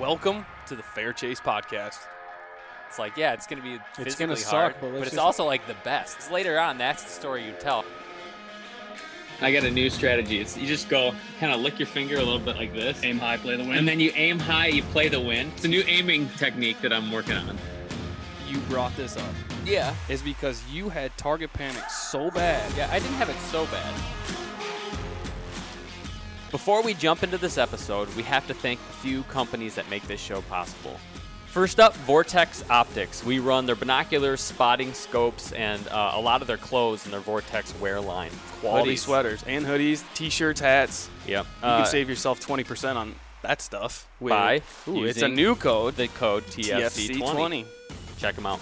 Welcome to the Fair Chase podcast. It's like, yeah, it's going to be physically It's gonna hard, suck, but but, it's also like the best. It's later on, that's the story you tell. I got a new strategy. It's you just go kind of lick your finger a little bit like this, Aim high, play the win. and then you aim high, you play the wind. It's a new aiming technique that I'm working on. You brought this up Yeah. is because you had target panic so bad. Yeah, I didn't have it so bad. Before we jump into this episode, we have to thank a few companies that make this show possible. First up, Vortex Optics. We run their binoculars, spotting scopes, and uh, a lot of their clothes in their Vortex wear line. Quality Hoodies. sweaters and hoodies, t-shirts, hats. Yep. You Uh, can save yourself 20% on that stuff. With, by Ooh, it's a using new code. the code TFC20. TFC20. Check them out.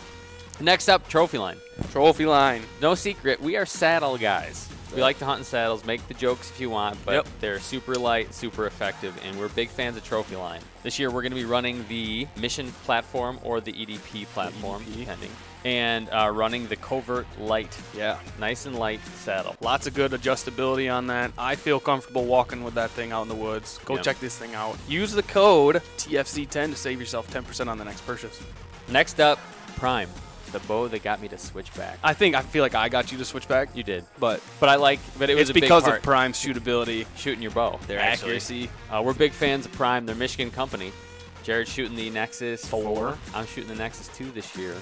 Next up, Trophy Line. Trophy line. No secret, we are saddle guys. We like to hunt in saddles, make the jokes if you want, but Yep. they're super light, super effective, and we're big fans of Trophy Line. This year we're going to be running the Mission platform or the EDP platform, EDP. depending, and uh, running the Covert Light. Yeah. Nice and light saddle. Lots of good adjustability on that. I feel comfortable walking with that thing out in the woods. Go Yeah. check this thing out. Use the code TFC10 to save yourself 10% on the next purchase. Next up, Prime, the bow that got me to switch back. I think I feel like I got you to switch back, You did, but but I like, but it was it's a big because of Prime's shootability, shooting your bow. their accuracy. Uh, we're big fans of Prime. They're Michigan company. Jared's shooting the Nexus 4. I'm shooting the Nexus 2 this year.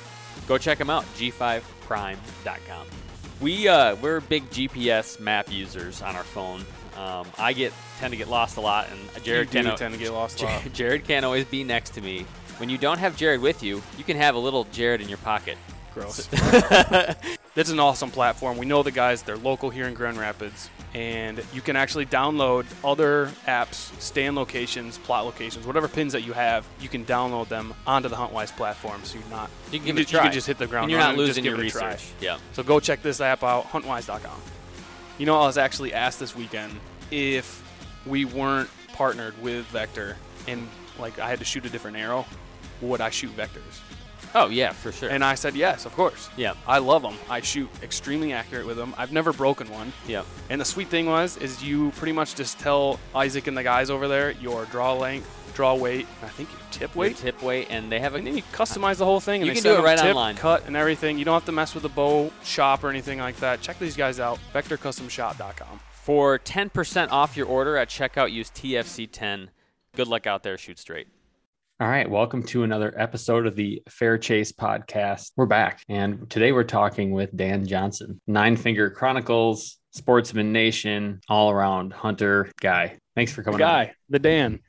Go check them out, g5prime.com. We, uh, we're big GPS map users on our phone. Um, I get tend to get lost a lot, and Jared can't, tend to get lost a lot. Jared, Jared can't always be next to me. When you don't have Jared with you, you can have a little Jared in your pocket. Gross. That's an awesome platform. We know the guys, they're local here in Grand Rapids, and you can actually download other apps, stand locations, plot locations, whatever pins that you have, you can download them onto the HuntWise platform so you're not You can you just- you can just hit the ground and you're not running and just losing your it a try. research. Yeah. So go check this app out, huntwise.com. You know, I was actually asked this weekend if we weren't partnered with Vector and like I had to shoot a different arrow, would I shoot vectors? Oh yeah, for sure. And I said yes, of course. yeah, I love them. I shoot extremely accurate with them. I've never broken one. yeah. And the sweet thing was, is you pretty much just tell Isaac and the guys over there your draw length, draw weight, I think your tip Your weight. tip weight, and they have a And then you customize the whole thing, and You they can do it right tip, online. cut, and everything. You don't have to mess with the bow shop or anything like that. Check these guys out. VectorCustomShop.com. For 10% off your order at checkout, use TFC10. Good luck out there. Shoot straight. All right, welcome to another episode of the Fair Chase podcast. We're back, and today we're talking with Dan Johnson, Nine Finger Chronicles, Sportsman Nation, all around hunter guy. Thanks for The coming. on. guy, the Dan.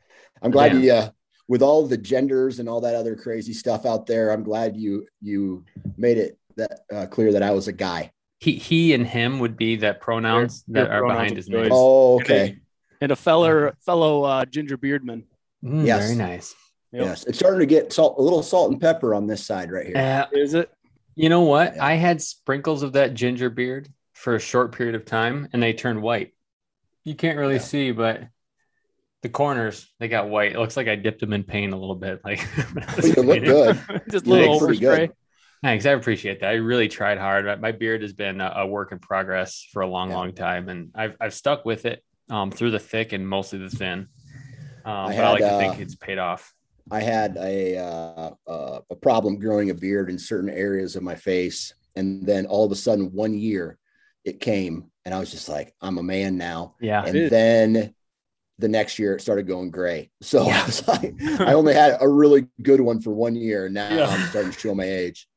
I'm glad Yeah. you, uh, with all the genders and all that other crazy stuff out there, I'm glad you you made it that uh, clear that I was a guy. He, he, and him would be the pronouns Your- that your are pronouns behind his name. Oh, okay. And a fellow, fellow uh, ginger beardman. Mm, Yes. Very nice. Yep. Yes, it's starting to get salt, a little salt and pepper on this side right here. Uh, Is it? you know what? Yeah. I had sprinkles of that ginger beard for a short period of time, and they turned white. You can't really Yeah. see, but the corners they got white. It looks like I dipped them in paint a little bit. Like when I Well, you look good. Just a little look pretty overspray. good. Thanks. I appreciate that. I really tried hard. My beard has been a, a work in progress for a long, Yeah. long time, and I've I've stuck with it um, through the thick and mostly the thin. Um, I but I had, like to uh, think it's paid off. I had a uh, uh, a problem growing a beard in certain areas of my face, and then all of a sudden, one year, it came, and I was just like, I'm a man now. Yeah. and is. then the next year it started going gray. So Yeah. I was like, I only had a really good one for one year. and Now Yeah. I'm starting to show my age.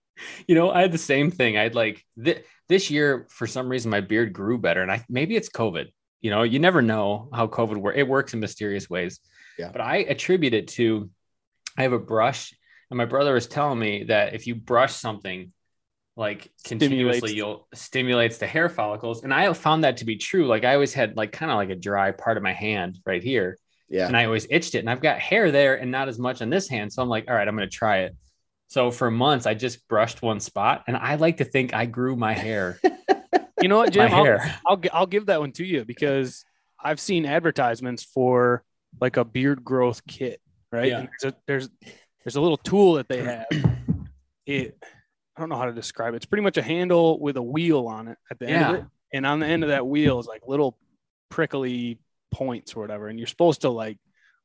You know, I had the same thing. I'd like th- this year for some reason my beard grew better, and I maybe it's COVID. You know, you never know how COVID works. It works in mysterious ways. Yeah. But I attribute it to I have a brush, and my brother was telling me that if you brush something like continuously, Stimulates. you'll stimulates the hair follicles. And I found that to be true. Like I always had like kind of like a dry part of my hand right here, Yeah. and I always itched it. And I've got hair there and not as much on this hand. So I'm like, all right, I'm going to try it. So for months, I just brushed one spot, and I like to think I grew my hair. You know what, my Jim? I'll, hair. I'll, I'll give that one to you because I've seen advertisements for like a beard growth kit, right? Yeah. And there's, a, there's there's a little tool that they have. It I don't know how to describe it. It's pretty much a handle with a wheel on it at the end of it, and on the end of that wheel is like little prickly points or whatever, and you're supposed to like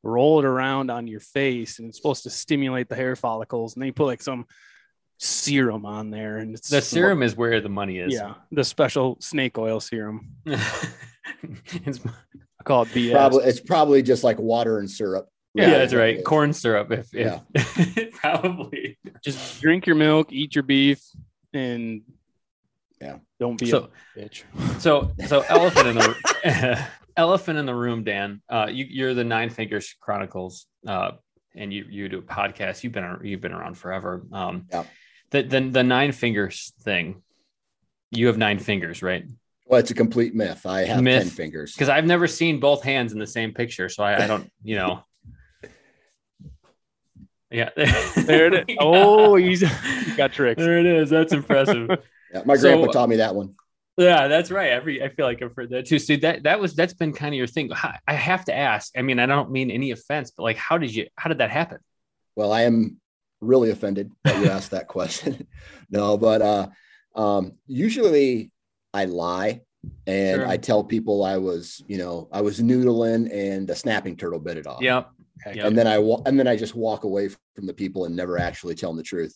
roll it around on your face, and it's supposed to stimulate the hair follicles. And then you put like some serum on there, and it's The serum is where the money is. Yeah, the special snake oil serum. it's, I call it BS. Probably it's probably just like water and syrup. Yeah, Really that's right. is. Corn syrup. If, if probably. Just drink your milk, eat your beef, and Yeah. don't be So- a bitch. So so elephant in the elephant in the room, Dan. Uh, you, you're the Nine Fingers Chronicles, uh, and you you do a podcast. You've been you've been around forever. Um, Yeah. The the the nine fingers thing. You have nine fingers, right? Well, it's a complete myth. I have Myth. ten fingers. Because I've never seen both hands in the same picture, so I, I don't, you know. Yeah. There it is. Oh, he's you got tricks. there it is. That's impressive. Yeah, my So- grandpa taught me that one. Yeah, that's right. Every I feel like I've heard that too. See that that was that's been kind of your thing. I have to ask. I mean, I don't mean any offense, but like, how did you? How did that happen? Well, I am really offended that you asked that question. no, but uh, um, usually I lie and Sure. I tell people I was, you know, I was noodling and a snapping turtle bit it off. Yep. Yep. And then I wa- and then I just walk away from the people and never actually tell them the truth.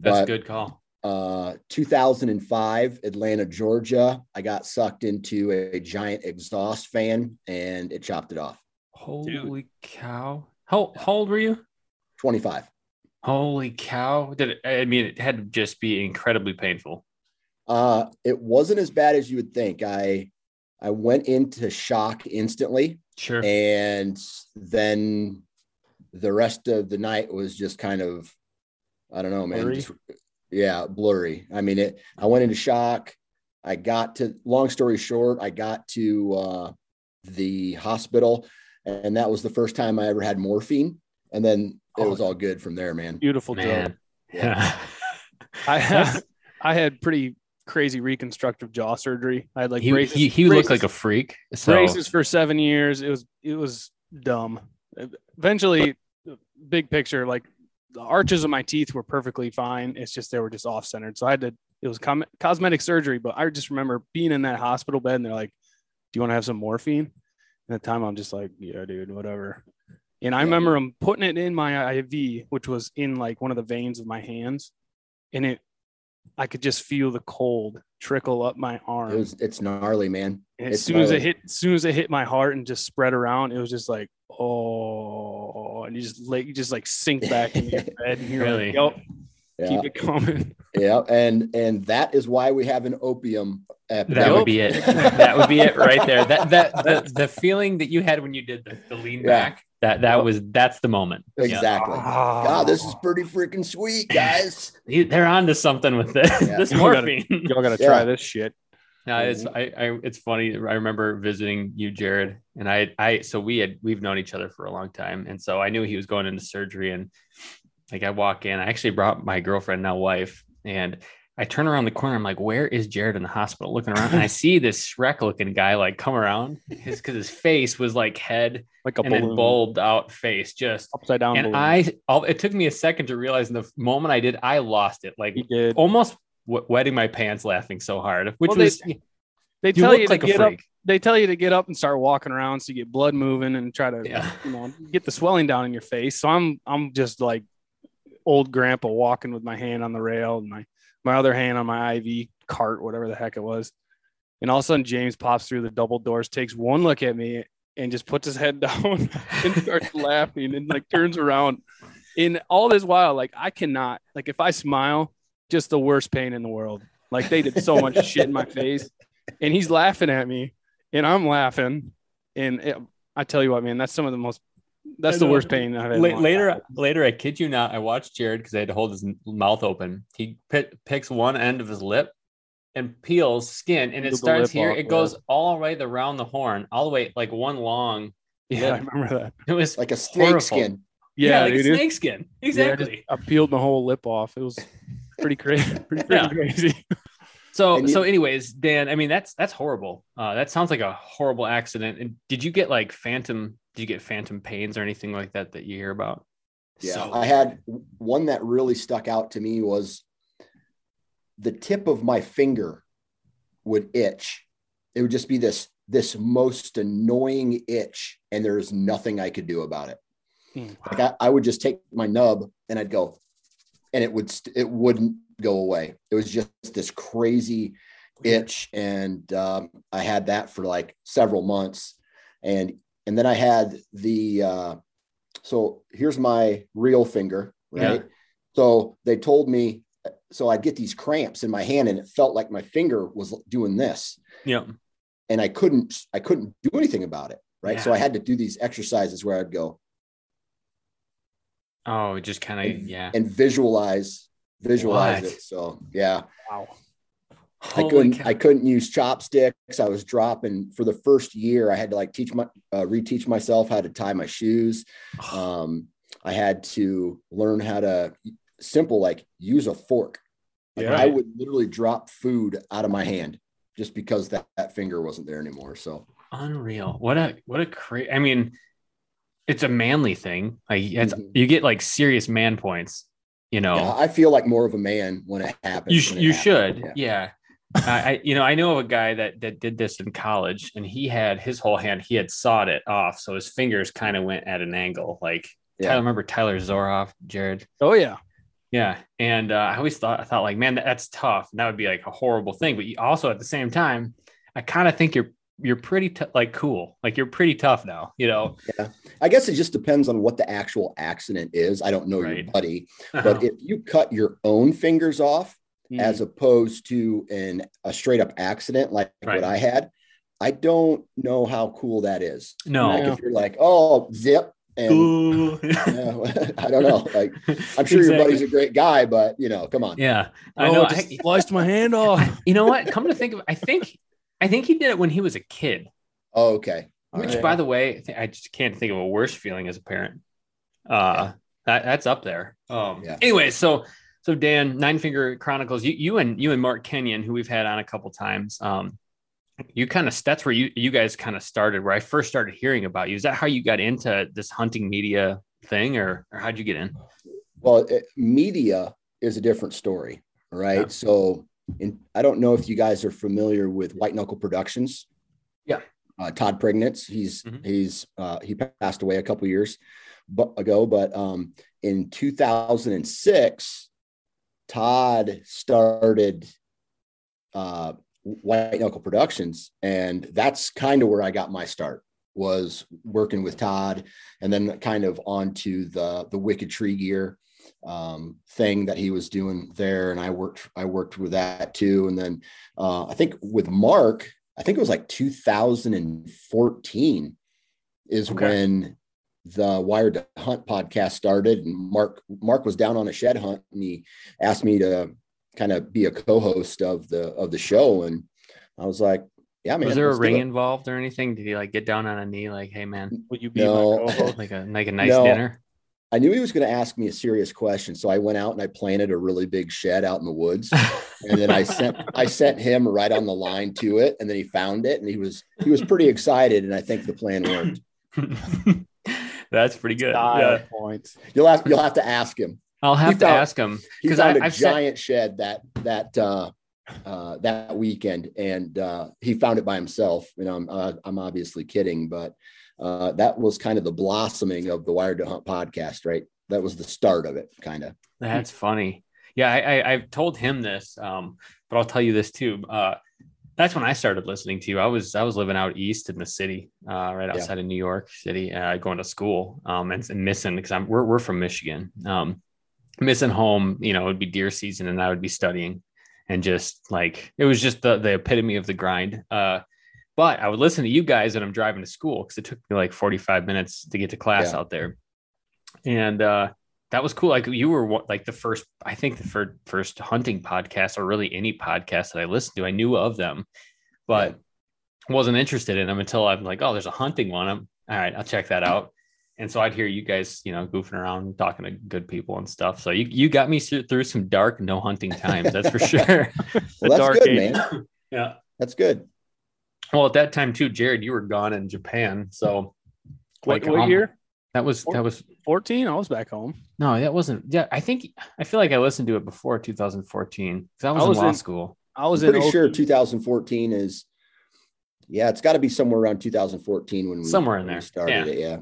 That's a but- good call. Uh, 2005, Atlanta, Georgia. I got sucked into a giant exhaust fan and it chopped it off. Holy cow! How how old were you? 25. Holy cow! Did it? I mean, it had to just be incredibly painful. Uh, it wasn't as bad as you would think. I I went into shock instantly, Sure. and then the rest of the night was just kind of, I don't know, man. Blurry? just- yeah, blurry. I mean, it. I went into shock. I got to. Long story short, I got to uh, the hospital, and that was the first time I ever had morphine. And then it Oh. was all good from there, man. Beautiful job. Yeah. I had I had pretty crazy reconstructive jaw surgery. I had like he, braces, he, he looked like a freak. So braces for seven years. It was it was dumb. Eventually, big picture, like the arches of my teeth were perfectly fine. It's just they were just off centered. So I had to. It was com- cosmetic surgery, but I just remember being in that hospital bed and they're like, "Do you want to have some morphine?" And at the time, I'm just like, "Yeah, dude, whatever." And I Yeah. remember them putting it in my IV, which was in like one of the veins of my hands, and it, I could just feel the cold trickle up my arm. It was. It's gnarly, man. And as It's soon as it hit, as soon as it hit my heart and just spread around, it was just like, oh, and you just like you just like sink back in your bed and you're Really? like, yep, Yeah. keep it coming. Yeah, and and that is why we have an opium that would be it. that would be it right there. That that the, the feeling that you had when you did the, the lean Yeah. back. That that was that's the moment. Yeah. exactly. Ah. God, this is pretty freaking sweet, guys. They're on to something with this, Yeah. this You gotta- morphine. Y'all gotta Yeah. try this shit. No, it's I, I it's funny. I remember visiting you, Jared, and I I so we had we've known each other for a long time, and so I knew he was going into surgery, and like I walk in, I actually brought my girlfriend, now wife, and I turn around the corner. I'm like, where is Jared in the hospital? Looking around, and I see this Shrek looking guy like come around, his because his face was like head Like a and then balloon, bulbed out face, just. upside down. And balloon. I, all, it took me a second to realize. In the moment I did, I lost it. Like almost w- wetting my pants, laughing so hard. Which Well, they- was They you tell you to like get up. They tell you to get up and start walking around so you get blood moving and try to, Yeah. you know, get the swelling down in your face. So I'm, I'm just like old grandpa walking with my hand on the rail and my, my other hand on my IV cart, whatever the heck it was. And all of a sudden, James pops through the double doors, takes one look at me, and just puts his head down and starts laughing and like turns around. In all this while, like I cannot, like if I smile, just the worst pain in the world. Like they did so much shit in my face, and he's laughing at me, and I'm laughing, and it, I tell you what, man, that's some of the most, that's the worst pain I've had. La- later, time. later, I kid you not, I watched Jared because I had to hold his mouth open. He pi- picks one end of his lip and peels skin, and it starts here. off, it yeah. goes all the way around the horn, all the way like one long. yeah, I remember that. It was Like a snake Horrible. skin. yeah, Yeah, like a snake skin. yeah, Exactly. I peeled my whole lip off. It was pretty crazy. Pretty Yeah. crazy. So, you- so, anyways, Dan, I mean, that's that's horrible. Uh, that sounds like a horrible accident. And did you get like phantom? Did you get phantom pains or anything like that that you hear about? Yeah, So- I had one that really stuck out to me was the tip of my finger would itch. It would just be this this most annoying itch, and there's nothing I could do about it. Mm. Like I, I would just take my nub and I'd go, and it would st- it wouldn't go away. It was just this crazy itch, and um, I had that for like several months, and and then I had the uh, so here's my real finger, right? So they told me so I'd get these cramps in my hand, and it felt like my finger was doing this, Yeah. and I couldn't I couldn't do anything about it, right? So I had to do these exercises where I'd go Oh, just kind of yeah. and visualize visualize What? it. So yeah, Wow. I couldn't cow. I couldn't use chopsticks. I was dropping for the first year. I had to like teach my uh, reteach myself how to tie my shoes. Um, I had to learn how to simple like use a fork. Like, Yeah. I would literally drop food out of my hand just because that, that finger wasn't there anymore. So Unreal. What a what a crazy. I mean, it's a manly thing. Like it's, Mhm. you get like serious man points. You know, yeah, I feel like more of a man when it happens. you sh- you happens. should. Yeah. Yeah. I, I you know I know of a guy that that did this in college, and he had his whole hand. He had sawed it off, so his fingers kind of went at an angle. Like Yeah. Tyler, remember Tyler Zoroff, Jared? Oh yeah. Yeah, and uh, I always thought I thought like, man, that, that's tough. And that would be like a horrible thing. But you also at the same time, I kind of think you're you're pretty t- like cool. Like you're pretty tough now. You know, yeah I guess it just depends on what the actual accident is. I don't know Right. your buddy, but if you cut your own fingers off Mm. as opposed to an a straight up accident like Right. what I had, I don't know how cool that is. no. Like if you're like, oh, zip, and Ooh. yeah, I don't know. Like I'm sure your buddy's a great guy, but you know, come on. Yeah, I oh, know. I just sliced my hand off. you know what? Come to think of, I think I think he did it when he was a kid. Oh, okay. All Which, right. by the way, I just can't think of a worse feeling as a parent. Uh, that, that's up there. Um, Yeah. Anyway, so so Dan, Nine Finger Chronicles, you you and you and Mark Kenyon, who we've had on a couple times, um, you kind of that's where you you guys kind of started. Where I first started hearing about you. Is that how you got into this hunting media thing, or or how'd you get in? Well, it, media is a different story, right? Yeah. So, in, I don't know if you guys are familiar with White Knuckle Productions. Yeah. Uh, Todd Pringnitz, he's Mhm. he's uh, he passed away a couple years ago, but um, in 2006, Todd started uh, White Knuckle Productions, and that's kind of where I got my start. Was working with Todd, and then kind of onto the the Wicked Tree Gear um, thing that he was doing there, and I worked I worked with that too. And then uh, I think with Mark, I think it was like 2014 is Okay. when the Wired to Hunt podcast started, and Mark Mark was down on a shed hunt, and he asked me to kind of be a co-host of the of the show, and I was like, "Yeah, man." Was there a ring involved or anything? Did he like get down on a knee, like, "Hey, man, Would you be No. my co-host? like a like a nice No. dinner"? I knew he was going to ask me a serious question, so I went out and I planted a really big shed out in the woods, and then I sent I sent him right on the line to it, and then he found it, and he was he was pretty excited, and I think the plan worked. That's pretty good. Style Yeah. points. You'll have you'll have to ask him. I'll have He to found- ask him He because found a I've said, giant shed that that uh, uh, that weekend, and uh, he found it by himself. You know, I'm uh, I'm obviously kidding, but uh, that was kind of the blossoming of the Wired to Hunt podcast, right? That was the start of it, kind of. that's funny. Yeah, I, I I've told him this, um, but I'll tell you this too. Uh, that's when I started listening to you. I was I was living out east in the city, uh, right outside of New York City, uh, going to school, um, and, and missing because I'm we're we're from Michigan, um, missing home. You know, it would be deer season, and I would be studying, and just like it was just the the epitome of the grind. Uh, but I would listen to you guys when I'm driving to school because it took me like 45 minutes to get to class Yeah. out there, and uh, that was cool. Like you were one- like the first, I think the first first hunting podcast or really any podcast that I listened to. I knew of them, but wasn't interested in them until I'm like, oh, there's a hunting one. I'm all right. I'll check that out. And so I'd hear you guys, you know, goofing around, talking to good people and stuff. So you, you got me through, through some dark, no hunting times. That's for sure. Well, that's dark good, ages. man. Yeah. That's good. Well, at that time too, Jared, you were gone in Japan. So What, like, what um, year? That was that was 14. I was back home. no, that wasn't. Yeah, I think I feel like I listened to it before 2014 because I was, I was in law in- school. I was I'm in pretty sure 2014 is, yeah, it's got to be somewhere around 2014 when we Somewhere in there. started Yeah. it. Yeah.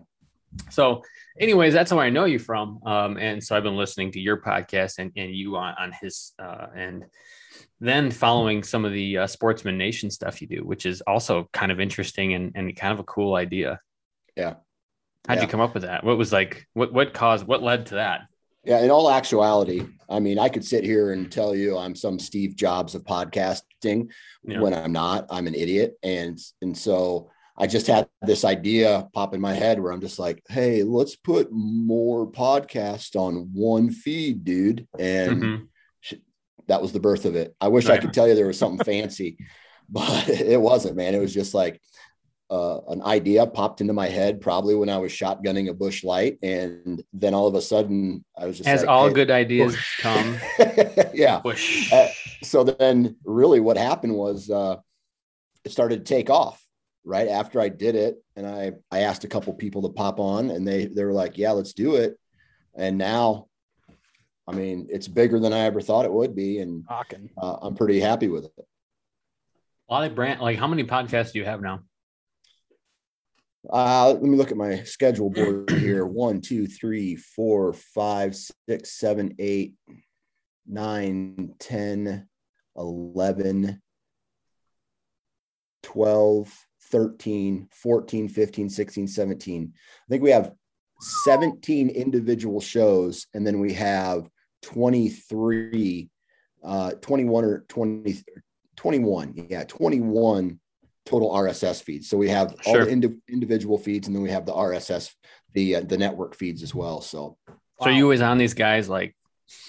So, anyways, that's where I know you from. Um, and so I've been listening to your podcast and, and you on, on his uh, and then following some of the uh, Sportsman Nation stuff you do, which is also kind of interesting and, and kind of a cool idea. Yeah. How'd Yeah. you come up with that? What was like, what, what caused, what led to that? Yeah, in all actuality, I mean, I could sit here and tell you I'm some Steve Jobs of podcasting Yeah. when I'm not. I'm an idiot, and and so I just had this idea pop in my head where I'm just like, hey, let's put more podcasts on one feed, dude, and Mhm. that was the birth of it. I wish I Right. could tell you there was something fancy, but it wasn't, man. It was just like uh, an idea popped into my head probably when I was shotgunning a Busch Light, and then all of a sudden I was just As like, all hey, good ideas whoosh. come, yeah. whoosh. Uh, So then, really, what happened was uh, it started to take off right after I did it, and I I asked a couple people to pop on, and they they were like, yeah, let's do it, and now. I mean, it's bigger than I ever thought it would be, and uh, I'm pretty happy with it. a lot of brand, like how many podcasts do you have now? Uh, let me look at my schedule board here. One, two, three, four, five, six, seven, eight, nine, 10, 11, 12, 13, 14, 15, 16, 17. I think we have 17 individual shows, and then we have 23, uh, 21 or 20, 21. Yeah, 21 total RSS feeds. So we have all the indi- individual feeds, and then we have the RSS, the uh, the network feeds as well. So So you always on these guys like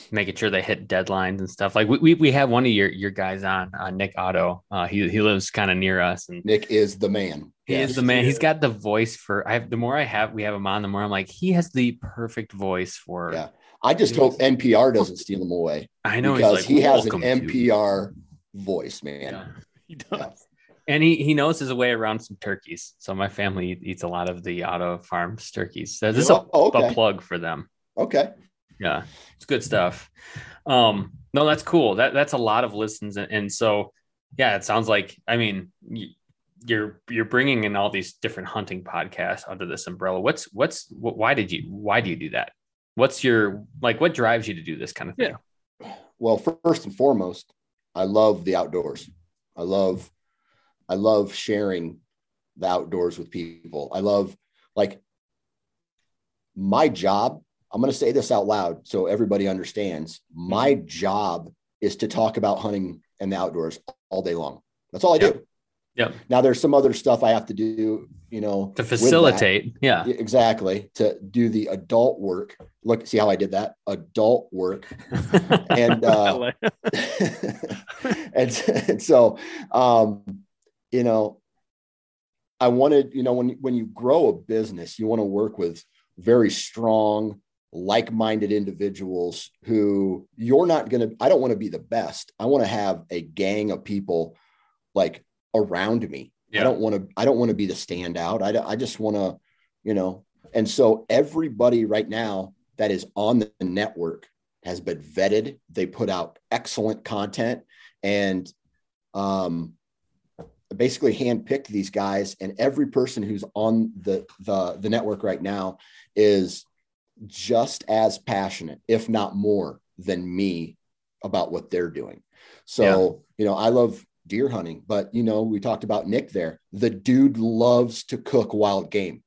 making sure they hit deadlines and stuff. Like we we, we have one of your your guys on, uh, Nick Otto. Uh, he he lives kind of near us, and Nick is the man. he Yes. is the man. He's got the voice for. I have the more I have we have him on, the more I'm like he has the perfect voice for. Yeah. I just hope NPR doesn't steal him away I know because he's like, he has an "Welcome to-" NPR voice, man. Yeah. He does. And he, he knows his way around some turkeys. So my family eats a lot of the Otto Farms turkeys. So this is a, Oh, a plug for them. Okay. Yeah, it's good stuff. Um, no, that's cool. That that's a lot of listens, and, and so yeah, it sounds like. I mean, you're you're bringing in all these different hunting podcasts under this umbrella. What's what's wh- why did you why do you do that? What's your like? What drives you to do this kind of thing? Well, first and foremost, I love the outdoors. I love, I love sharing the outdoors with people. I love like my job. I'm going to say this out loud so everybody understands. My job is to talk about hunting and the outdoors all day long. That's all I Yep. do. Yeah. Now there's some other stuff I have to do, you know, To facilitate, yeah, Yeah, exactly to do the adult work. Look, see how I did that? Adult work. And uh and, and so um you know I wanted, you know, when when you grow a business, you want to work with very strong, like-minded individuals who you're not going to I don't want to be the best. I want to have a gang of people like around me. I don't want to I don't want to be the standout. I, I just want to, you know, and so everybody right now that is on the network has been vetted. They put out excellent content and um basically handpicked these guys and every person who's on the the the network right now is just as passionate if not more than me about what they're doing. So you know i love deer hunting but you know we talked about nick there. The dude loves to cook wild game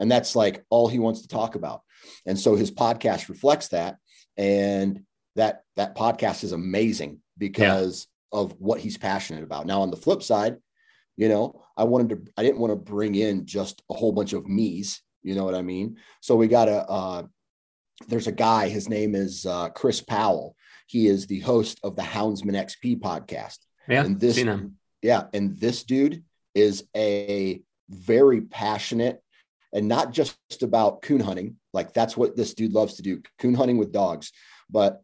and that's like all he wants to talk about. And so his podcast reflects that and that that podcast is amazing because of what he's passionate about. Now on the flip side you know i wanted to i didn't want to bring in just a whole bunch of me's you know what i mean so we got a uh there's a guy his name is uh chris powell he is the host of the houndsman xp podcast yeah. and this seen him. yeah and this dude is a very passionate and not just about coon hunting like that's what this dude loves to do coon hunting with dogs but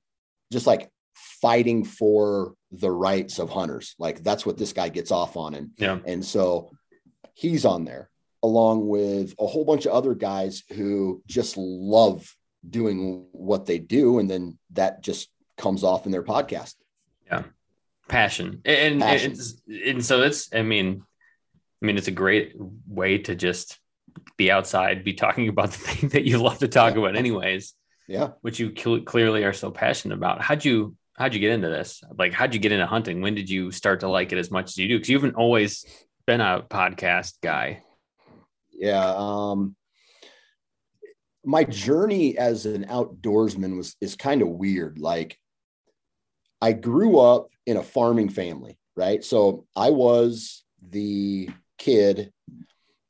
just like fighting for the rights of hunters like that's what this guy gets off on and Yeah, and so he's on there along with a whole bunch of other guys who just love doing what they do and then that just comes off in their podcast passion and, Passion. And, and so it's i mean i mean it's a great way to just be outside, be talking about the thing that you love to talk Yeah. about, anyways, Yeah. which you cl- clearly are so passionate about. How'd you how'd you get into this? Like, how'd you get into hunting? When did you start to like it as much as you do? Because you haven't always been a podcast guy. Yeah. Um, my journey as an outdoorsman was is kind of weird. Like I grew up in a farming family, right? So I was the kid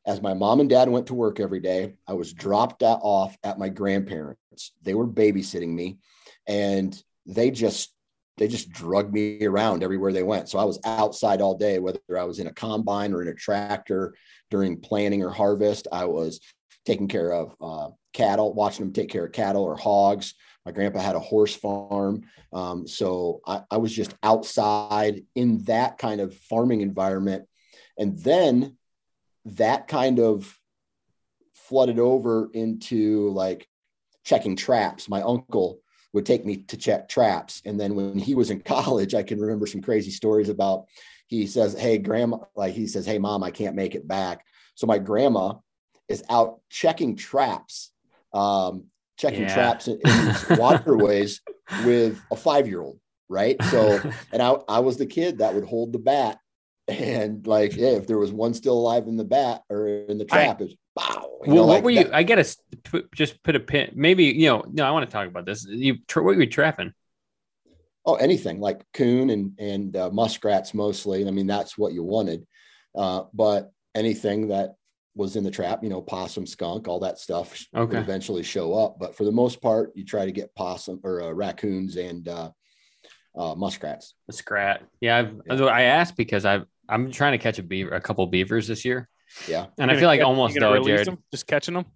as my mom and dad went to work every day. I was dropped off at my grandparents. They were babysitting me and they just they just drug me around everywhere they went. So I was outside all day, whether I was in a combine or in a tractor during planting or harvest. I was taking care of uh, cattle, watching them take care of cattle or hogs. My grandpa had a horse farm. Um, so I, I was just outside in that kind of farming environment. And then that kind of flooded over into like checking traps. My uncle would take me to check traps. And then when he was in college, I can remember some crazy stories about he says, Hey, grandma, like he says, Hey, mom, I can't make it back. So my grandma is out checking traps, um, checking Yeah. traps in, in these waterways with a five year old. Right. So, and I, I was the kid that would hold the bat and like, yeah, if there was one still alive in the bat or in the trap, it's wow. Well, know, what like were you? I gotta put, just put a pin. Maybe you know. No, I want to talk about this. You tra- what were you trapping? Oh, anything like coon and and uh, muskrats mostly. I mean, that's what you wanted. Uh, but anything that was in the trap, you know, possum, skunk, all that stuff sh- would Okay. eventually show up. But for the most part, you try to get possum or uh, raccoons and uh, uh, muskrats. Muskrat. Yeah, I've, Yeah. I asked because I've I'm trying to catch a beaver, a couple beavers this year, Yeah, and I feel like gonna- almost you gonna though, Jared. them? Just catching them.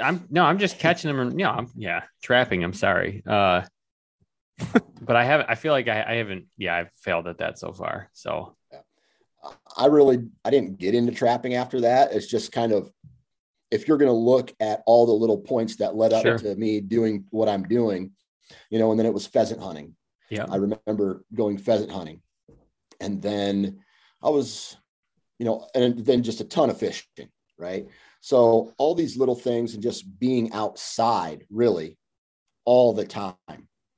I'm no, I'm just catching them. And, you know, I'm yeah, trapping. I'm sorry. Uh, but I haven't. I feel like I, I haven't. Yeah, I've failed at that so far. So I really I didn't get into trapping after that. It's just kind of if you're going to look at all the little points that led up Sure. to me doing what I'm doing, you know, and then it was pheasant hunting. yeah, I remember going pheasant hunting. And then I was, you know, and then just a ton of fishing, right? So all these little things and just being outside really all the time.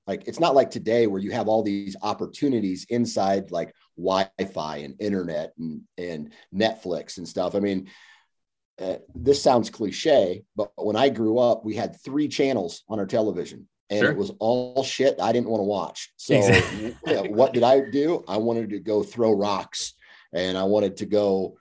Like it's not like today where you have all these opportunities inside like Wi-Fi and internet and, and Netflix and stuff. I mean, uh, this sounds cliche, but when I grew up, we had three channels on our television and Sure. it was all shit I didn't want to watch. So Exactly. what did I do? I wanted to go throw rocks and I wanted to go,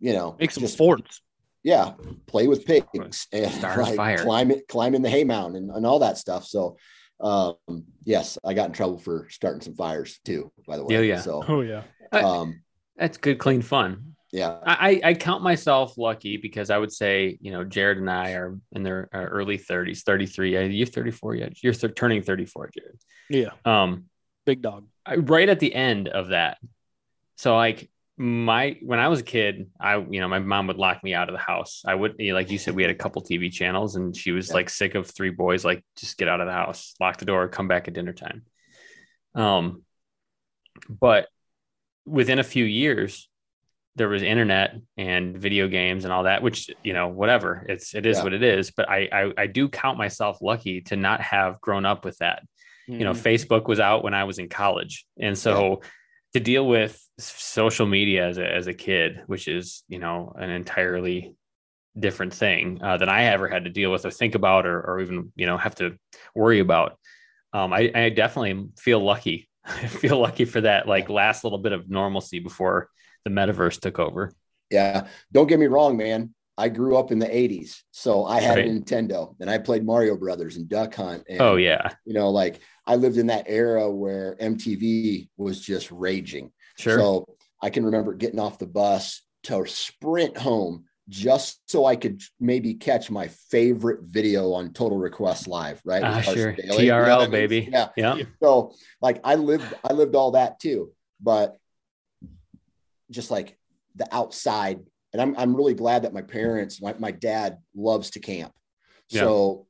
you know, Make some just forts. yeah, play with pigs and Start like, fire. climb it, climb in the hay mound and, and all that stuff. So, um, yes, I got in trouble for starting some fires too, by the way. Yeah, yeah. So, Oh yeah. um, that's good, clean fun. yeah, I, I count myself lucky because I would say, you know, Jared and I are in their uh, early 30s, 33. Are you 34 yet? You're th- turning 34, Jared. Yeah. Um, Big dog. I, right at the end of that. So like my when I was a kid, I you know my mom would lock me out of the house. I would you know, like you said we had a couple TV channels, and she was Yeah. like sick of three boys. Like just get out of the house, lock the door, come back at dinner time. Um, but within a few years, there was internet and video games and all that, which you know whatever it's it is Yeah. what it is. But I, I I do count myself lucky to not have grown up with that you know Mhm. facebook was out when i was in college and so to deal with social media as a, as a kid which is you know an entirely different thing uh, than i ever had to deal with or think about or, or even you know have to worry about um, I, I definitely feel lucky i feel lucky for that like last little bit of normalcy before the metaverse took over yeah. Don't get me wrong, man. I grew up in the 80s. So I had Right. a Nintendo and I played Mario Brothers and Duck Hunt. And, oh yeah you know, like I lived in that era where MTV was just raging. sure So I can remember getting off the bus to sprint home just so I could maybe catch my favorite video on Total Request Live, right? ah, sure Daly, you know trl I mean? baby Yeah. yeah So like I lived, I lived all that too, but just like the outside. And I'm, I'm really glad that my parents, my, my dad loves to camp. Yeah. So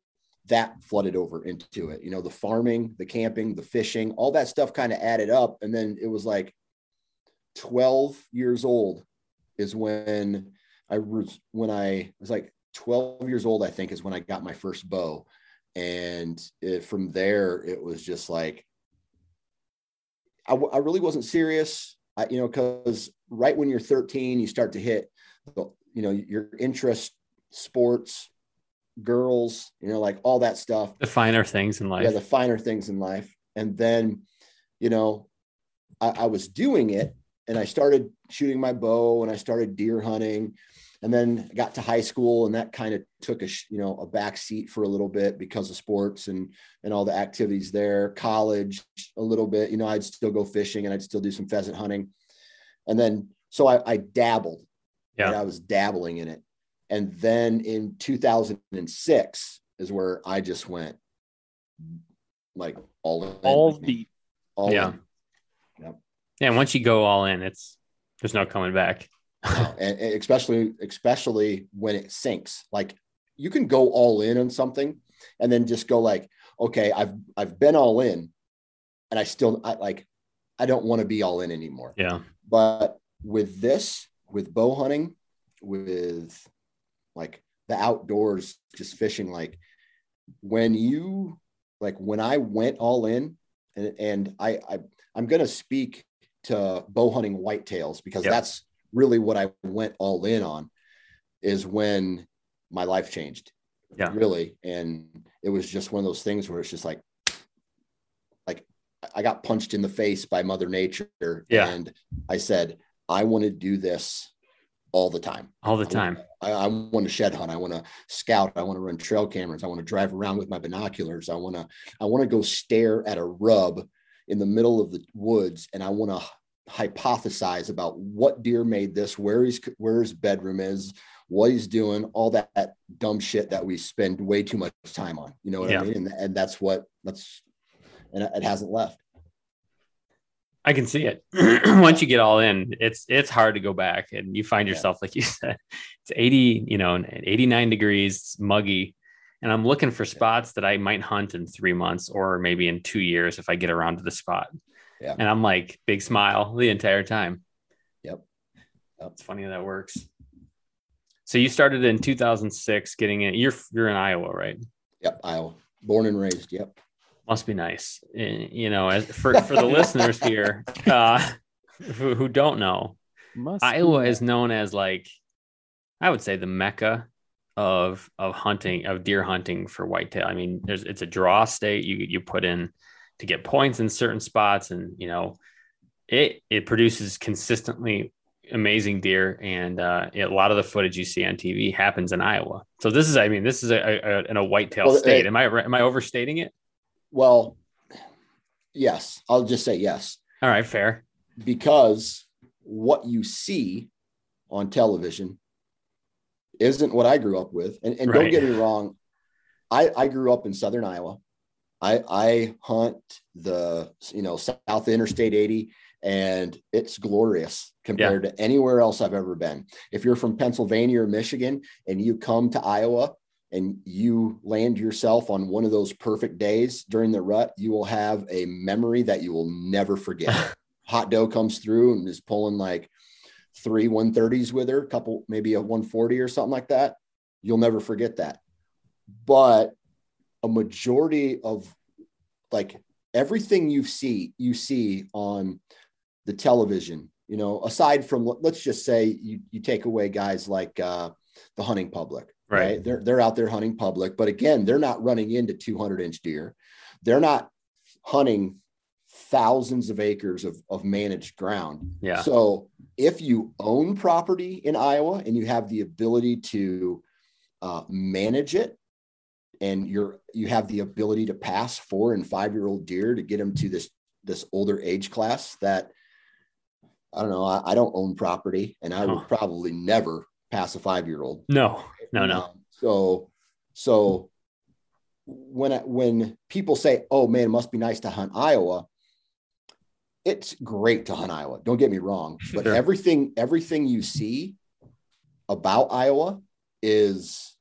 that flooded over into it, you know, the farming, the camping, the fishing, all that stuff kind of added up. And then it was like 12 years old is when I was, when I was like, 12 years old, I think, is when I got my first bow. And it, from there, it was just like, I, I really wasn't serious, I, you know, because right when you're 13, you start to hit, you know, your interest, sports, girls, you know, like all that stuff. The finer things in life. Yeah, the finer things in life. And then, you know, I, I was doing it and I started shooting my bow and I started deer hunting and then got to high school and that kind of took a you know a back seat for a little bit because of sports and and all the activities there college a little bit you know i'd still go fishing and i'd still do some pheasant hunting and then so i, I dabbled yeah i was dabbling in it and then in 2006 is where i just went like all in All deep. all Yeah. in. Yeah, and once you go all in, it's there's no coming back. No, and, and especially especially when it sinks like you can go all in on something and then just go like okay i've i've been all in and i still I, like i don't want to be all in anymore Yeah. but with this with bow hunting with like the outdoors just fishing like when you like when i went all in and, and i, I i'm to speak to bow hunting whitetails because Yep. that's really what i went all in on is when my life changed Yeah. really and it was just one of those things where it's just like like i got punched in the face by mother nature Yeah. and i said i want to do this all the time All the time. I, I want to shed hunt. I want to scout. I want to run trail cameras. I want to drive around with my binoculars. I want to I want to go stare at a rub in the middle of the woods, and I want to hypothesize about what deer made this, where he's where his bedroom is, what he's doing, all that, that dumb shit that we spend way too much time on. You know what Yeah. I mean? And, and that's what that's and it hasn't left. I can see it. Once you get all in, it's it's hard to go back, and you find Yeah. yourself like you said, it's eighty, you know, eighty nine degrees, muggy, and I'm looking for spots that I might hunt in three months or maybe in two years if I get around to the spot. Yeah. And I'm like big smile the entire time. Yep. Yep. It's funny how that works. So you started in 2006, getting in. You're you're in Iowa, right? Yep. Iowa, born and raised. Yep. Must be nice. Eh, You know, as for for the listeners here uh, who, who don't know, Must Iowa is known as like, I would say the mecca of of hunting of deer hunting for whitetail. I mean, there's it's a draw state. You you put in to get points in certain spots, and you know, it it produces consistently amazing deer, and uh, a lot of the footage you see on TV happens in Iowa. So this is, I mean, this is a, a in a whitetail Well, state. eh, Am I am I overstating it? Well, yes. I'll just say yes. All right, fair. because what you see on television isn't what I grew up with. And, and don't get me wrong, I, I grew up in southern Iowa. I, I hunt the you know South Interstate 80 and it's glorious compared to anywhere else I've ever been. If you're from Pennsylvania or Michigan and you come to Iowa and you land yourself on one of those perfect days during the rut, you will have a memory that you will never forget. Hot doe comes through and is pulling like three 130s with her, a couple, maybe a 140 or something like that. You'll never forget that. But a majority of like everything you see, you see on the television, you know, aside from let's just say you, you take away guys like uh, the hunting public, Right. right? They're, they're out there hunting public, but again, they're not running into 200 inch deer. They're not hunting thousands of acres of, of managed ground. Yeah. So if you own property in Iowa and you have the ability to uh, manage it, and you're you have the ability to pass four and five year old deer to get them to this this older age class that I don't know. I, I don't own property, and I Huh. would probably never pass a five year old. No, no, no. Um, so, so when I, when people say, "Oh man, it must be nice to hunt Iowa," it's great to hunt Iowa. Don't get me wrong, but Sure. everything everything you see about Iowa is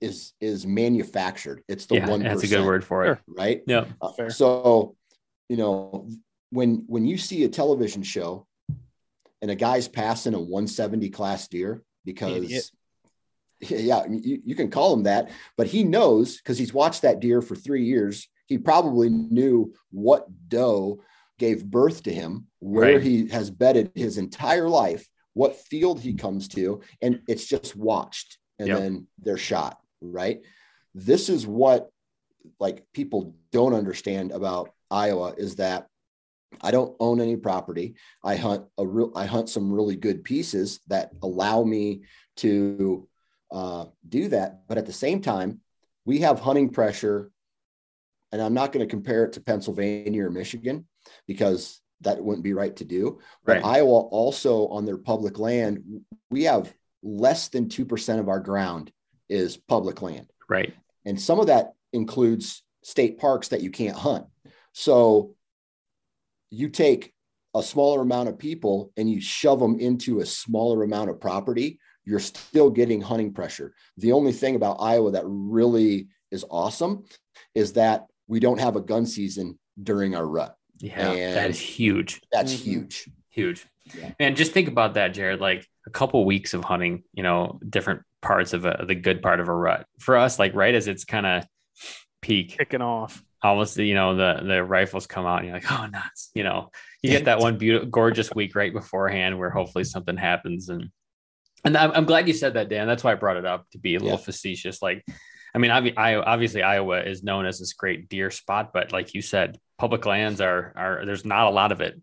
is is manufactured. It's the yeah, one. that's a good word for it. right? Yeah. Uh, Fair. So, you know, when when you see a television show and a guy's passing a 170 class deer because Idiot. yeah, you, you can call him that, but he knows because he's watched that deer for three years. He probably knew what doe gave birth to him, where Right. he has bedded his entire life, what field he comes to, and it's just watched and Yep. then they're shot, right? This is what like people don't understand about Iowa is that I don't own any property. I hunt a real I hunt some really good pieces that allow me to uh, do that. But at the same time, we have hunting pressure, and I'm not going to compare it to Pennsylvania or Michigan because that wouldn't be right to do. But Right. Iowa also on their public land, we have less than two percent of our ground is public land, Right. and some of that includes state parks that you can't hunt. So you take a smaller amount of people and you shove them into a smaller amount of property, you're still getting hunting pressure. The only thing about Iowa that really is awesome is that we don't have a gun season during our rut. Yeah. that And- is huge. That's Mhm. huge. Huge. Yeah. And just think about that, Jared. Like a couple weeks of hunting, you know, different parts of a, the good part of a rut. For us, like right as it's kind of peak, Kicking off. almost you know the the rifles come out and you're like oh nuts you know you get that one beautiful gorgeous week right beforehand where hopefully something happens and and I'm, I'm glad you said that dan that's why i brought it up to be a little Yeah. facetious like i mean Iowa, obviously iowa is known as this great deer spot but like you said public lands are are there's not a lot of it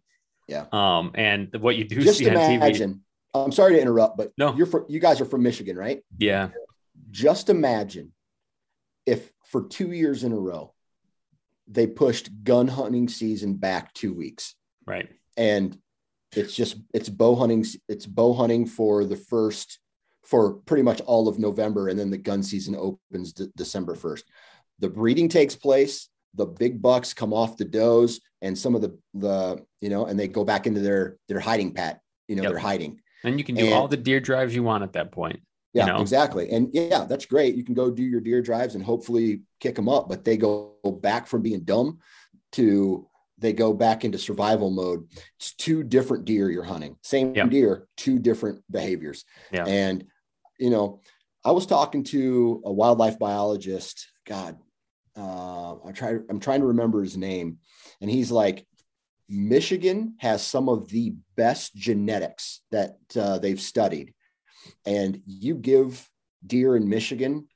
Yeah. um and what you do Just see on tv imagine. I'm sorry to interrupt, but No. you're from, you guys are from Michigan, right? yeah Just imagine if for two years in a row they pushed gun hunting season back two weeks. right and it's just it's bow hunting it's bow hunting for the first for pretty much all of november and then the gun season opens de- december 1st the breeding takes place the big bucks come off the does and some of the the you know and they go back into their their hiding pat you know Yep. they're hiding. And you can do And- all the deer drives you want at that point yeah you know? exactly. And yeah that's great. You can go do your deer drives and hopefully kick them up but they go back from being dumb to they go back into survival mode. It's two different deer you're hunting. Same Yeah. deer two different behaviors. And you know i was talking to a wildlife biologist. God uh i try i'm trying to remember his name. And he's like michigan has some of the best genetics that uh, they've studied. And you give deer in Michigan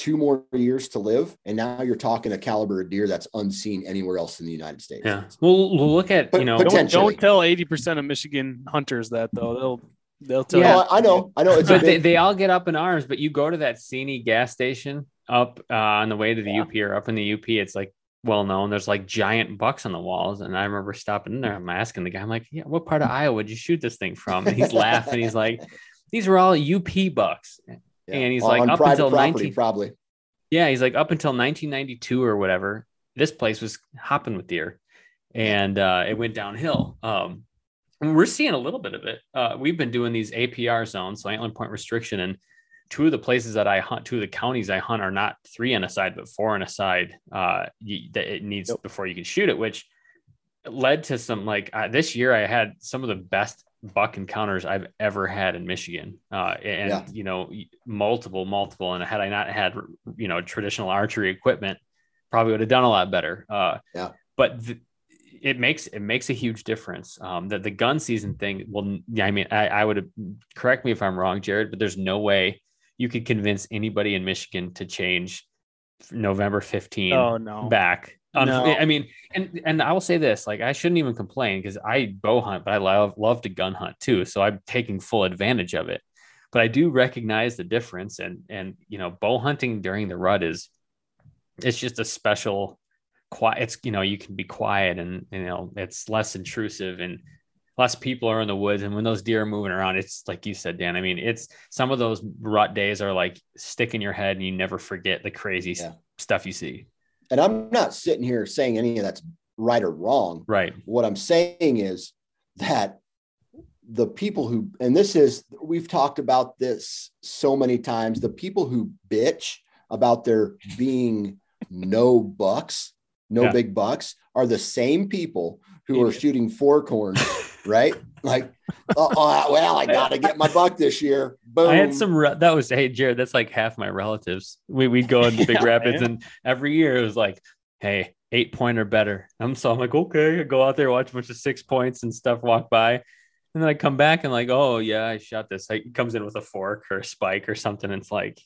two more years to live, and now you're talking a caliber of deer that's unseen anywhere else in the United States. yeah well we'll look at you know but Don't, don't tell 80% of Michigan hunters that though. They'll they'll tell Yeah. I I know, I know. It's but they, big, they all get up in arms. But you go to that Seney gas station up uh, on the way to the Yeah. UP or up in the UP. It's like well known. There's like giant bucks on the walls, and I remember stopping in there. I'm asking the guy, I'm like, "Yeah, what part of Iowa did you shoot this thing from?" And he's laughing. He's like, "These were all UP bucks." Yeah, and he's like, up until property, 19 probably. Yeah, he's like up until 1992 or whatever. This place was hopping with deer, and uh, it went downhill. Um, and we're seeing a little bit of it. Uh, we've been doing these APR zones, so antler point restriction, and two of the places that I hunt, two of the counties I hunt are not three on a side, but four on a side. Uh, that it needs Yep. before you can shoot it, which led to some like uh, this year I had some of the best buck encounters I've ever had in Michigan. Uh, and Yeah. you know, multiple, multiple. And had I not had, you know, traditional archery equipment, probably would have done a lot better. Uh, Yeah. but th- it makes, it makes a huge difference. Um, that the gun season thing, well, yeah, I mean, I, I would correct me if I'm wrong, Jared, but there's no way you could convince anybody in Michigan to change November 15 Oh no. back. Um, No. I mean, and and I will say this: like, I shouldn't even complain because I bow hunt, but I love love to gun hunt too. So I'm taking full advantage of it. But I do recognize the difference, and and you know, bow hunting during the rut is it's just a special quiet. It's you know, you can be quiet, and you know, it's less intrusive and less people are in the woods and when those deer are moving around it's like you said dan i mean it's some of those rut days are like stick in your head and you never forget the crazy Yeah. stuff you see And I'm not sitting here saying any of that's right or wrong. right What I'm saying is that the people who, and this is, we've talked about this so many times, the people who bitch about there being no bucks, no Yeah. big bucks, are the same people who are shooting fork horns right? Like, oh, oh, well, I got to get my buck this year. Boom. I had some. re- That was hey Jared. That's like half my relatives. We we'd go into Big Yeah, Rapids, man. and every year it was like, hey, eight point or better. I'm so I'm like, okay, I go out there, watch a bunch of six points and stuff, walk by, and then I come back and like, oh yeah, I shot this. Like, he comes in with a fork or a spike or something. And it's like,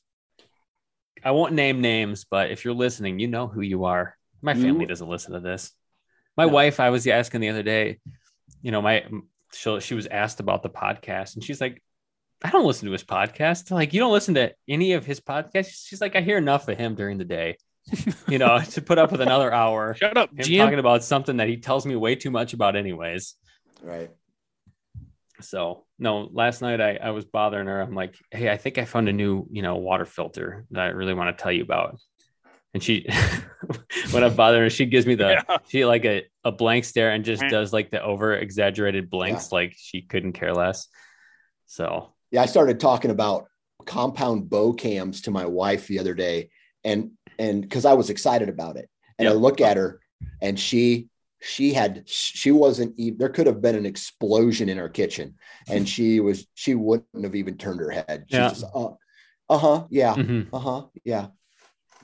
I won't name names, but if you're listening, you know who you are. My family doesn't listen to this. My No. wife, I was asking the other day, you know, my she she was asked about the podcast, and she's like, I don't listen to his podcast. Like, you don't listen to any of his podcasts. She's like, I hear enough of him during the day, you know, to put up with another hour. Shut up, Him Jim. talking about something that he tells me way too much about, anyways. right. So no, last night I, I was bothering her. I'm like, hey, I think I found a new, you know, water filter that I really want to tell you about. And she when I bother her, she gives me the Yeah. she like a, a blank stare and just does like the over exaggerated blinks, Yeah. like she couldn't care less. So Yeah, I started talking about compound bow cams to my wife the other day, and and because I was excited about it, and I look at her, and she she had she wasn't even there could have been an explosion in our kitchen, and she was she wouldn't have even turned her head. She's Yeah. just uh huh yeah mhm. uh huh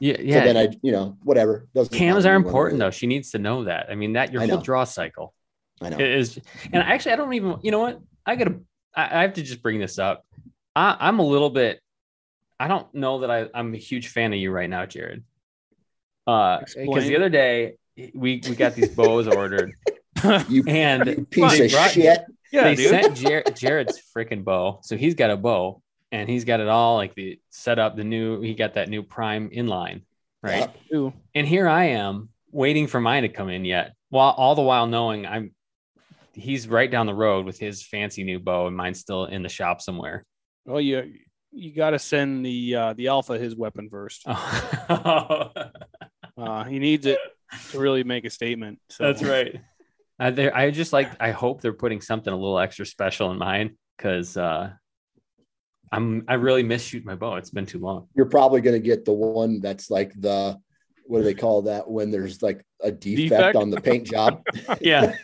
yeah. yeah, So then I you know whatever doesn't Cams are important bit. though. She needs to know that. I mean, that your I whole know. draw cycle I know. is, and actually, I don't even. You know what? I gotta. I, I have to just bring this up. I, I'm a little bit. I don't know that I, I'm a huge fan of you right now, Jared. Uh, because Explain. the other day we we got these bows ordered, You and piece they of brought- shit. yeah, they dude. sent Jared, Jared's freaking bow. So he's got a bow, and he's got it all like the set up. The new he got that new Prime inline, right? Yeah. And here I am waiting for mine to come in yet, while all the while knowing I'm he's right down the road with his fancy new bow, and mine's still in the shop somewhere. Well, you you got to send the uh, the alpha his weapon first. Oh. Uh, he needs it to really make a statement. So That's right. I, I just like I hope they're putting something a little extra special in mine because uh, I'm I really miss shooting my bow. It's been too long. You're probably going to get the one that's like the what do they call that when there's like a defect, Defect? on the paint job? Yeah.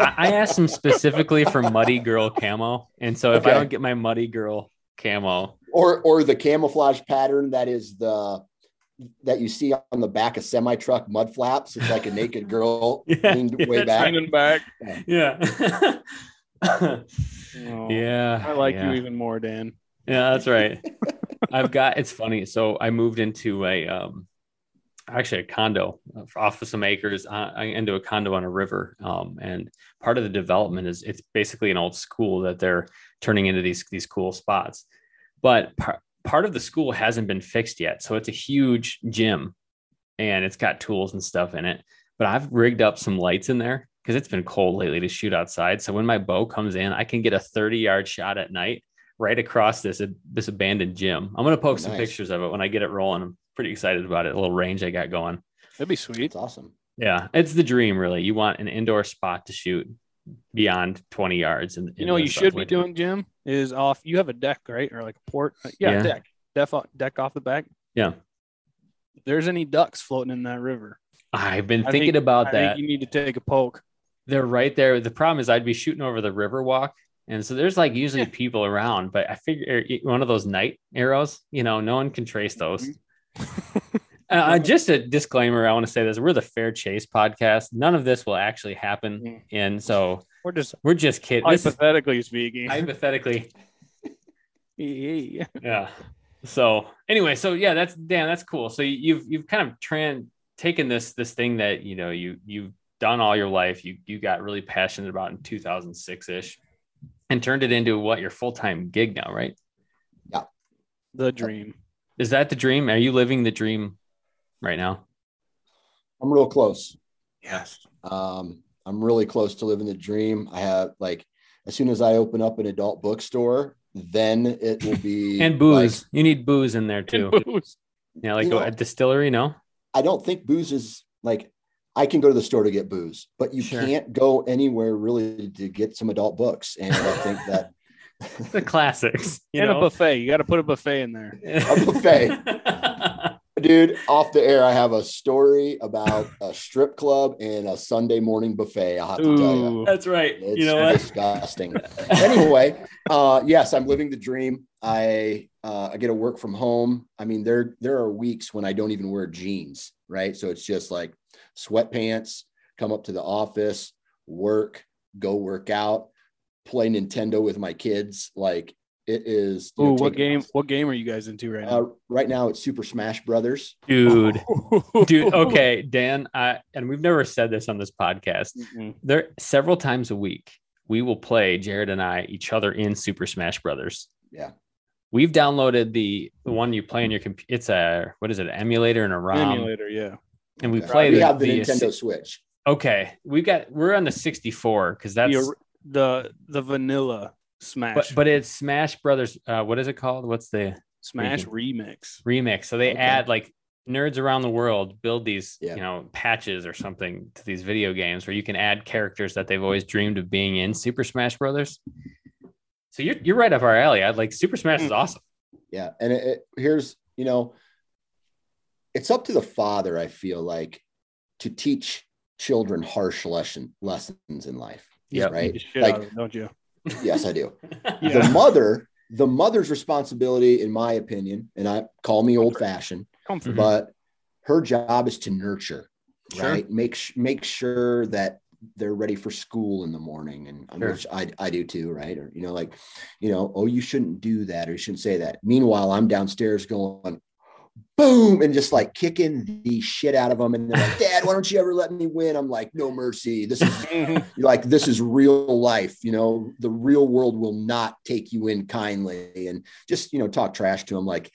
I, I asked him specifically for Muddy Girl camo, and so if I don't get my Muddy Girl camo, or or the camouflage pattern that is the that you see on the back of semi truck mud flaps. It's like a naked girl Yeah, leaned yeah, way that's back. Leaning back. yeah, Oh, yeah, I like yeah. you even more, Dan. Yeah, that's right. I've got it's funny. So I moved into a um actually a condo uh, off of some acres uh, into a condo on a river. Um, and part of the development is it's basically an old school that they're turning into these these cool spots. But par- part of the school hasn't been fixed yet, so it's a huge gym, and it's got tools and stuff in it. But I've rigged up some lights in there because it's been cold lately to shoot outside. So when my bow comes in, I can get a 30 yard shot at night right across this this abandoned gym. I'm gonna post some Nice. pictures of it when I get it rolling. I'm pretty excited about it. A little range I got going. That'd be sweet. It's awesome. Yeah, it's the dream, really. You want an indoor spot to shoot beyond 20 yards. And You know, what you should be doing, Jim, is off. You have a deck, right, or like a port? Uh, Yeah, Yeah. deck. Def, deck off the back. Yeah, If there's any ducks floating in that river, I've been I thinking think- about I that. think you need to take a poke. They're right there. The problem is I'd be shooting over the river walk. And so there's like usually Yeah. people around, but I figure one of those night arrows, you know, no one can trace those. Uh, just a disclaimer. I want to say this: we're the Fair Chase podcast. None of this will actually happen, and so We're just we're just kidding. This is hypothetically speaking. hypothetically, Yeah. yeah. So anyway, so yeah, that's Dan. That's cool. So you've you've kind of tran taken this this thing that you know you you've done all your life. You you got really passionate about in 2006 ish, and turned it into what your full time gig now, right? Yeah. The dream. Is that the dream? Are you living the dream right now? I'm real close. Yes. Um, I'm really close to living the dream. I have like as soon as I open up an adult bookstore, then it will be And booze. you need booze in there too. Booze. Yeah, like You know- a distillery, no? I don't think booze is like I can go to the store to get booze, but you Sure. can't go anywhere really to get some adult books. And I think that The classics. You and know? a buffet. You got to put a buffet in there. A buffet. Dude, off the air, I have a story about a strip club and a Sunday morning buffet. I'll have to tell you. Ooh. That's right. It's you know what? disgusting. anyway, uh, yes, I'm living the dream. I uh, I get to work from home. I mean, there there are weeks when I don't even wear jeans, right? So it's just like sweatpants, come up to the office, work, go work out, play Nintendo with my kids. Like it is. you know, what game? off. What game are you guys into right now? Uh, right now, it's Super Smash Brothers. Dude, dude. Okay, Dan. I, and we've never said this on this podcast. Mm-mm. There, several times a week, we will play Jared and I each other in Super Smash Brothers. Yeah. We've downloaded the the one you play on your computer. It's a what is it? An emulator and a ROM, Emulator, yeah. And we Okay. play we the, have the, the Nintendo Switch. Okay, we got we're on the 64 because that's the, the the vanilla Smash but but it's Smash Brothers. Uh, what is it called? What's the Smash remix. remix? So they Okay. add like nerds around the world build these Yeah. you know patches or something to these video games where you can add characters that they've always dreamed of being in Super Smash Brothers. So you're you're right up our alley. I'd like Super Smash is Mm. awesome. Yeah. And it, it, here's, you know, it's up to the father, I feel like, to teach children harsh lesson, lessons in life. Yeah. Right. You Like- out of it, don't you? Yes, I do. Yeah. The mother, the mother's responsibility, in my opinion, and I call me old fashioned, but her job is to nurture, Sure. right? Make make sure that they're ready for school in the morning, and Sure. which I I do too, right? Or you know, like, you know, oh, you shouldn't do that, or you shouldn't say that. Meanwhile, I'm downstairs going, boom, and just like kicking the shit out of them, and they're like, Dad, why don't you ever let me win? I'm like, no mercy. This is Mhm. like this is real life you know the real world will not take you in kindly and just you know talk trash to them like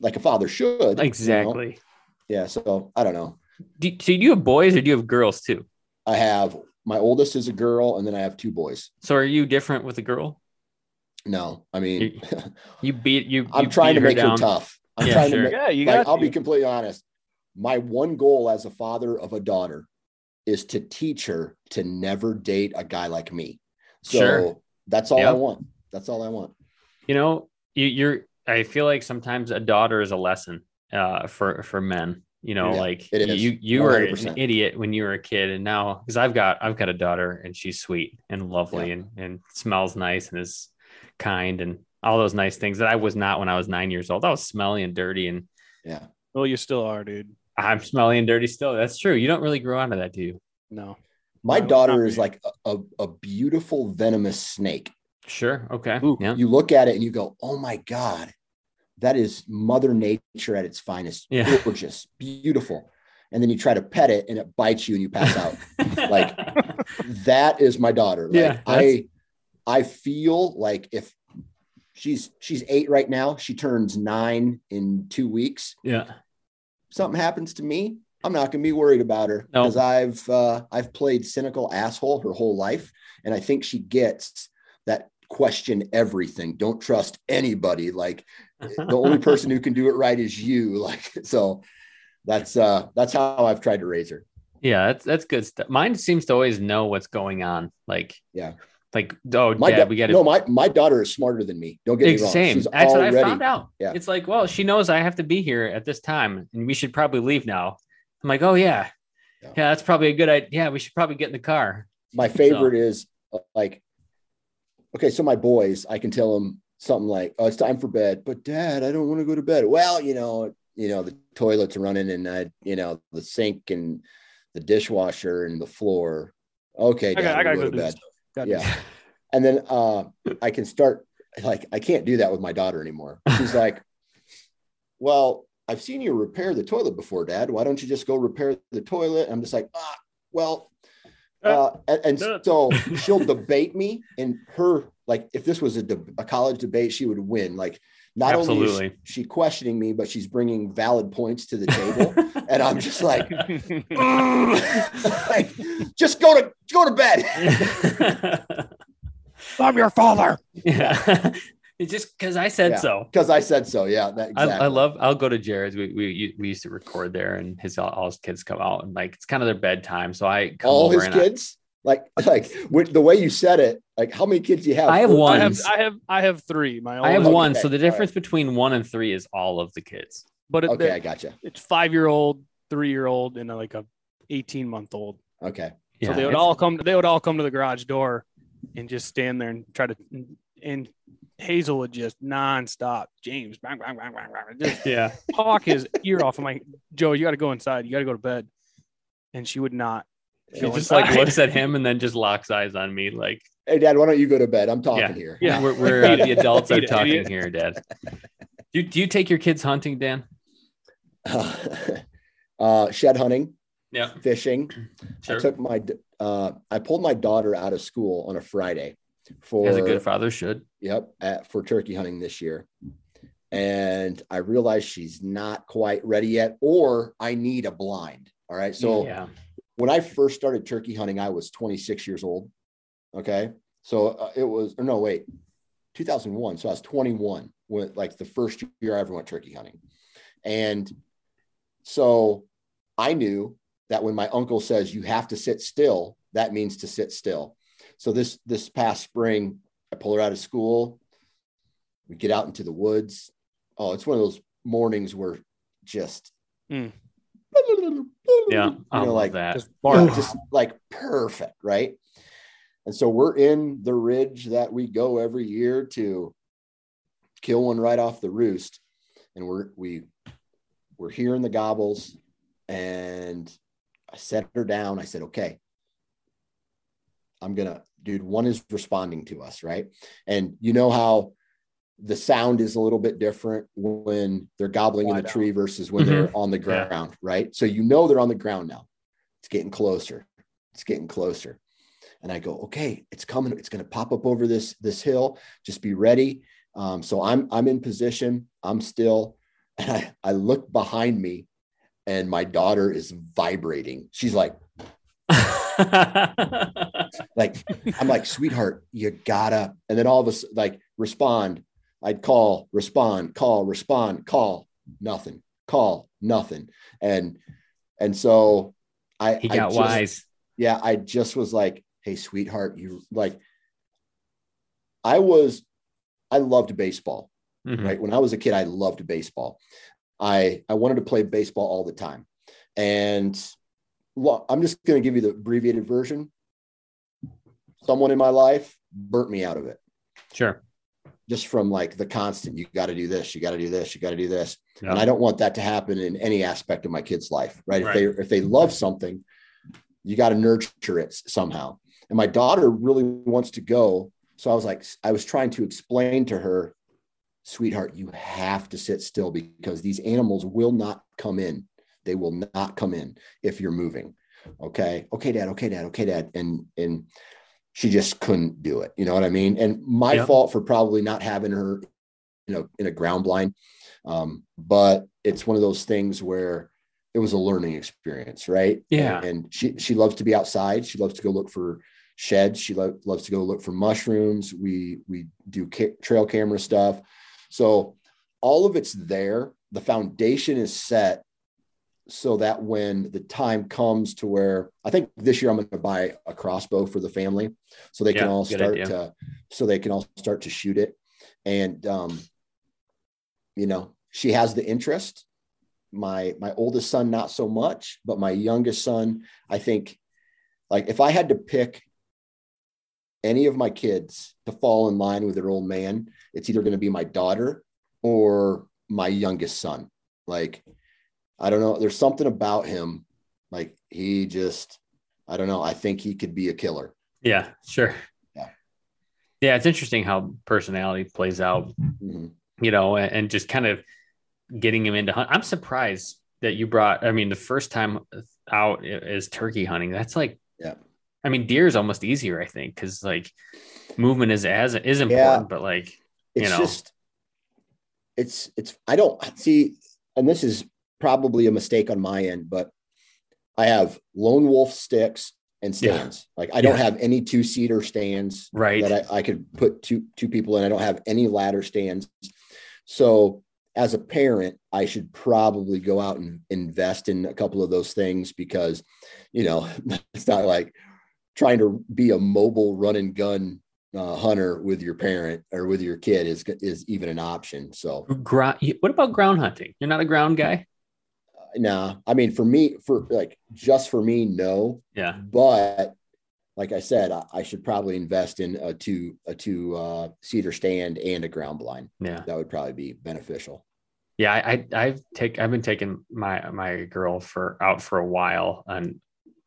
like a father should you know? exactly. yeah so i don't know Do, so do you have boys or do you have girls too? i have my oldest is a girl and then i have two boys So are you different with a girl? no i mean You beat you. i'm you trying to make her tough i'm Yeah, trying sure. to make yeah, you like got. i'll be completely honest my one goal as a father of a daughter is to teach her to never date a guy like me so Sure. that's all i want that's all i want You know, you, you're. I feel like sometimes a daughter is a lesson uh, for for men. You know, Yeah, like it is. you you were an idiot when you were a kid, and now because I've got I've got a daughter and she's sweet and lovely Yeah. and and smells nice and is kind and all those nice things that I was not when I was nine years old. I was smelly and dirty, and yeah Well, you still are, dude. I'm smelly and dirty still. That's true. You don't really grow out of that, do you? No. My No, daughter is me. like a, a, a beautiful venomous snake. Sure. Okay. Ooh. Yeah. You look at it and you go, "Oh my god, that is Mother Nature at its finest. Yeah. Gorgeous, beautiful." And then you try to pet it and it bites you and you pass out. Like, that is my daughter. Like, Yeah, that's- I I feel like if she's she's eight right now, she turns nine in two weeks. yeah. Something happens to me, I'm not going to be worried about her because I've uh, I've played cynical asshole her whole life, and I think she gets that question everything. Don't trust anybody. Like the only person who can do it right is you. Like so, that's uh that's how I've tried to raise her. Yeah, that's that's good stuff. Mine seems to always know what's going on. Like, Yeah. Like oh, My dad, da- we got to. no, my my daughter is smarter than me. Don't get me wrong. Same. She's That's what I found out. Yeah. It's like, well, she knows I have to be here at this time, and we should probably leave now. I'm like, oh yeah, Yeah. yeah, that's probably a good idea. Yeah, we should probably get in the car. my favorite is uh, like okay so my boys i can tell them something like oh it's time for bed but dad i don't want to go to bed well you know you know the toilets running and i you know the sink and the dishwasher and the floor okay I dad, got, I we'll gotta go go to do bed this. stuff. Gotta yeah and then uh i can start like i can't do that with my daughter anymore she's like well i've seen you repair the toilet before dad why don't you just go repair the toilet i'm just like ah well uh, and, and Uh. so she'll debate me and her like if this was a, de- a college debate she would win like not only is she, she questioning me but she's bringing valid points to the table and i'm just like, like, just go to go to bed I'm your father. yeah, it's just because I said Yeah. so. because i said so yeah that, I, exactly. I love. I'll go to Jared's. We, we we used to record there, and his all his kids come out, and like it's kind of their bedtime. So I come all over his I- kids like like with the way you said it like how many kids do you have I have Four? one. I have I have I have three. My I have oldest- one. Okay, So the all difference between one and three is all of the kids. but it, Okay, I gotcha. it's five year old, three year old, and uh, like a 18 month old. Okay. so they would all come. They would all come to the garage door and just stand there and try to. And Hazel would just nonstop. James, bang, bang, bang, bang, bang, just Yeah. talk his ear off. I'm like, Joe, you got to go inside. You got to go to bed. And she would not. She go just like looks at him and then just locks eyes on me like Hey, Dad, why don't you go to bed? I'm talking Yeah. here. Yeah. we're, we're uh, the adults are Eat talking here, Dad. Do, do you take your kids hunting, Dan? uh, shed hunting, Yeah, fishing. sure. I took my, uh, I pulled my daughter out of school on a Friday for As a good father should. Yep, at, for turkey hunting this year. And I realized she's not quite ready yet, or I need a blind. All right. So yeah, when I first started turkey hunting, I was 26 years old. Okay. So uh, it was, or no, wait, 2001. So I was 21 when, like, the first year I ever went turkey hunting. And so I knew that when my uncle says you have to sit still, that means to sit still. So this this past spring, I pull her out of school. We get out into the woods. Oh, it's one of those mornings where just Mm. yeah. you I know, like that. Just bark. just like perfect, right? And so we're in the ridge that we go every year to kill one right off the roost, and we're we we're hearing the gobbles, and I set her down. I said, "Okay, I'm gonna, dude. One is responding to us, right? And you know how." The sound is a little bit different when they're gobbling in the down. tree versus when Mhm. they're on the Yeah. ground, right? So you know they're on the ground now. It's getting closer. It's getting closer. And I go, okay, it's coming. It's going to pop up over this this hill. Just be ready. Um, so I'm I'm in position. I'm still, and I, I look behind me, and my daughter is vibrating. She's like, like I'm like, sweetheart, you gotta. And then all of us like respond. I'd call, respond, call, respond, call, nothing, call, nothing. And and so I he I got just- wise. yeah, I just was like, hey, sweetheart, you like I was I loved baseball, Mhm. right? When I was a kid, I loved baseball. I I wanted to play baseball all the time. And well, I'm just going to give you the abbreviated version. Someone in my life burnt me out of it Sure. Just from like the constant you got to do this you got to do this you got to do this. Yeah. and i don't want that to happen in any aspect of my kid's life right, Right. if they if they love something you got to nurture it somehow. And my daughter really wants to go so i was like i was trying to explain to her sweetheart you have to sit still because these animals will not come in. They will not come in if you're moving. Okay? Okay dad okay dad okay dad. And and she just couldn't do it you know what i mean? And my fault for probably not having her you know in a ground blind. Um, but it's one of those things where it was a learning experience right? Yeah. and, and she she loves to be outside. She loves to go look for sheds. She lo- loves to go look for mushrooms. We we do ca- trail camera stuff. So all of it's there. The foundation is set so that when the time comes to where I think this year I'm going to buy a crossbow for the family so they can all start idea. to so they can all start to shoot it. And um you know she has the interest. My my oldest son not so much but my youngest son I think like if I had to pick any of my kids to fall in line with their old man it's either going to be my daughter or my youngest son. Like I don't know. There's something about him. Like he just, I don't know. I think he could be a killer. Yeah, sure. Yeah. Yeah, it's interesting how personality plays out, Mhm. you know, and, and just kind of getting him into hunt. I'm surprised that you brought, I mean, the first time out is turkey hunting. That's like, Yeah. I mean, deer is almost easier, I think, because like movement is as is important, Yeah. but like, It's You know. just, it's, it's, I don't see, and this is probably a mistake on my end, but I have lone wolf sticks and Yeah. stands. Like I don't Yeah. have any two seater stands right. that I, I could put two two people in. I don't have any ladder stands. So as a parent, I should probably go out and invest in a couple of those things because, you know, it's not like trying to be a mobile run and gun uh, hunter with your parent or with your kid is is even an option. So Ground, what about ground hunting? You're not a ground guy? Nah, I mean for me, for like just for me, no. Yeah. But like I said, I, I should probably invest in a two a two uh, seater stand and a ground blind. Yeah. That would probably be beneficial. Yeah, I, I I've take I've been taking my my girl for out for a while, and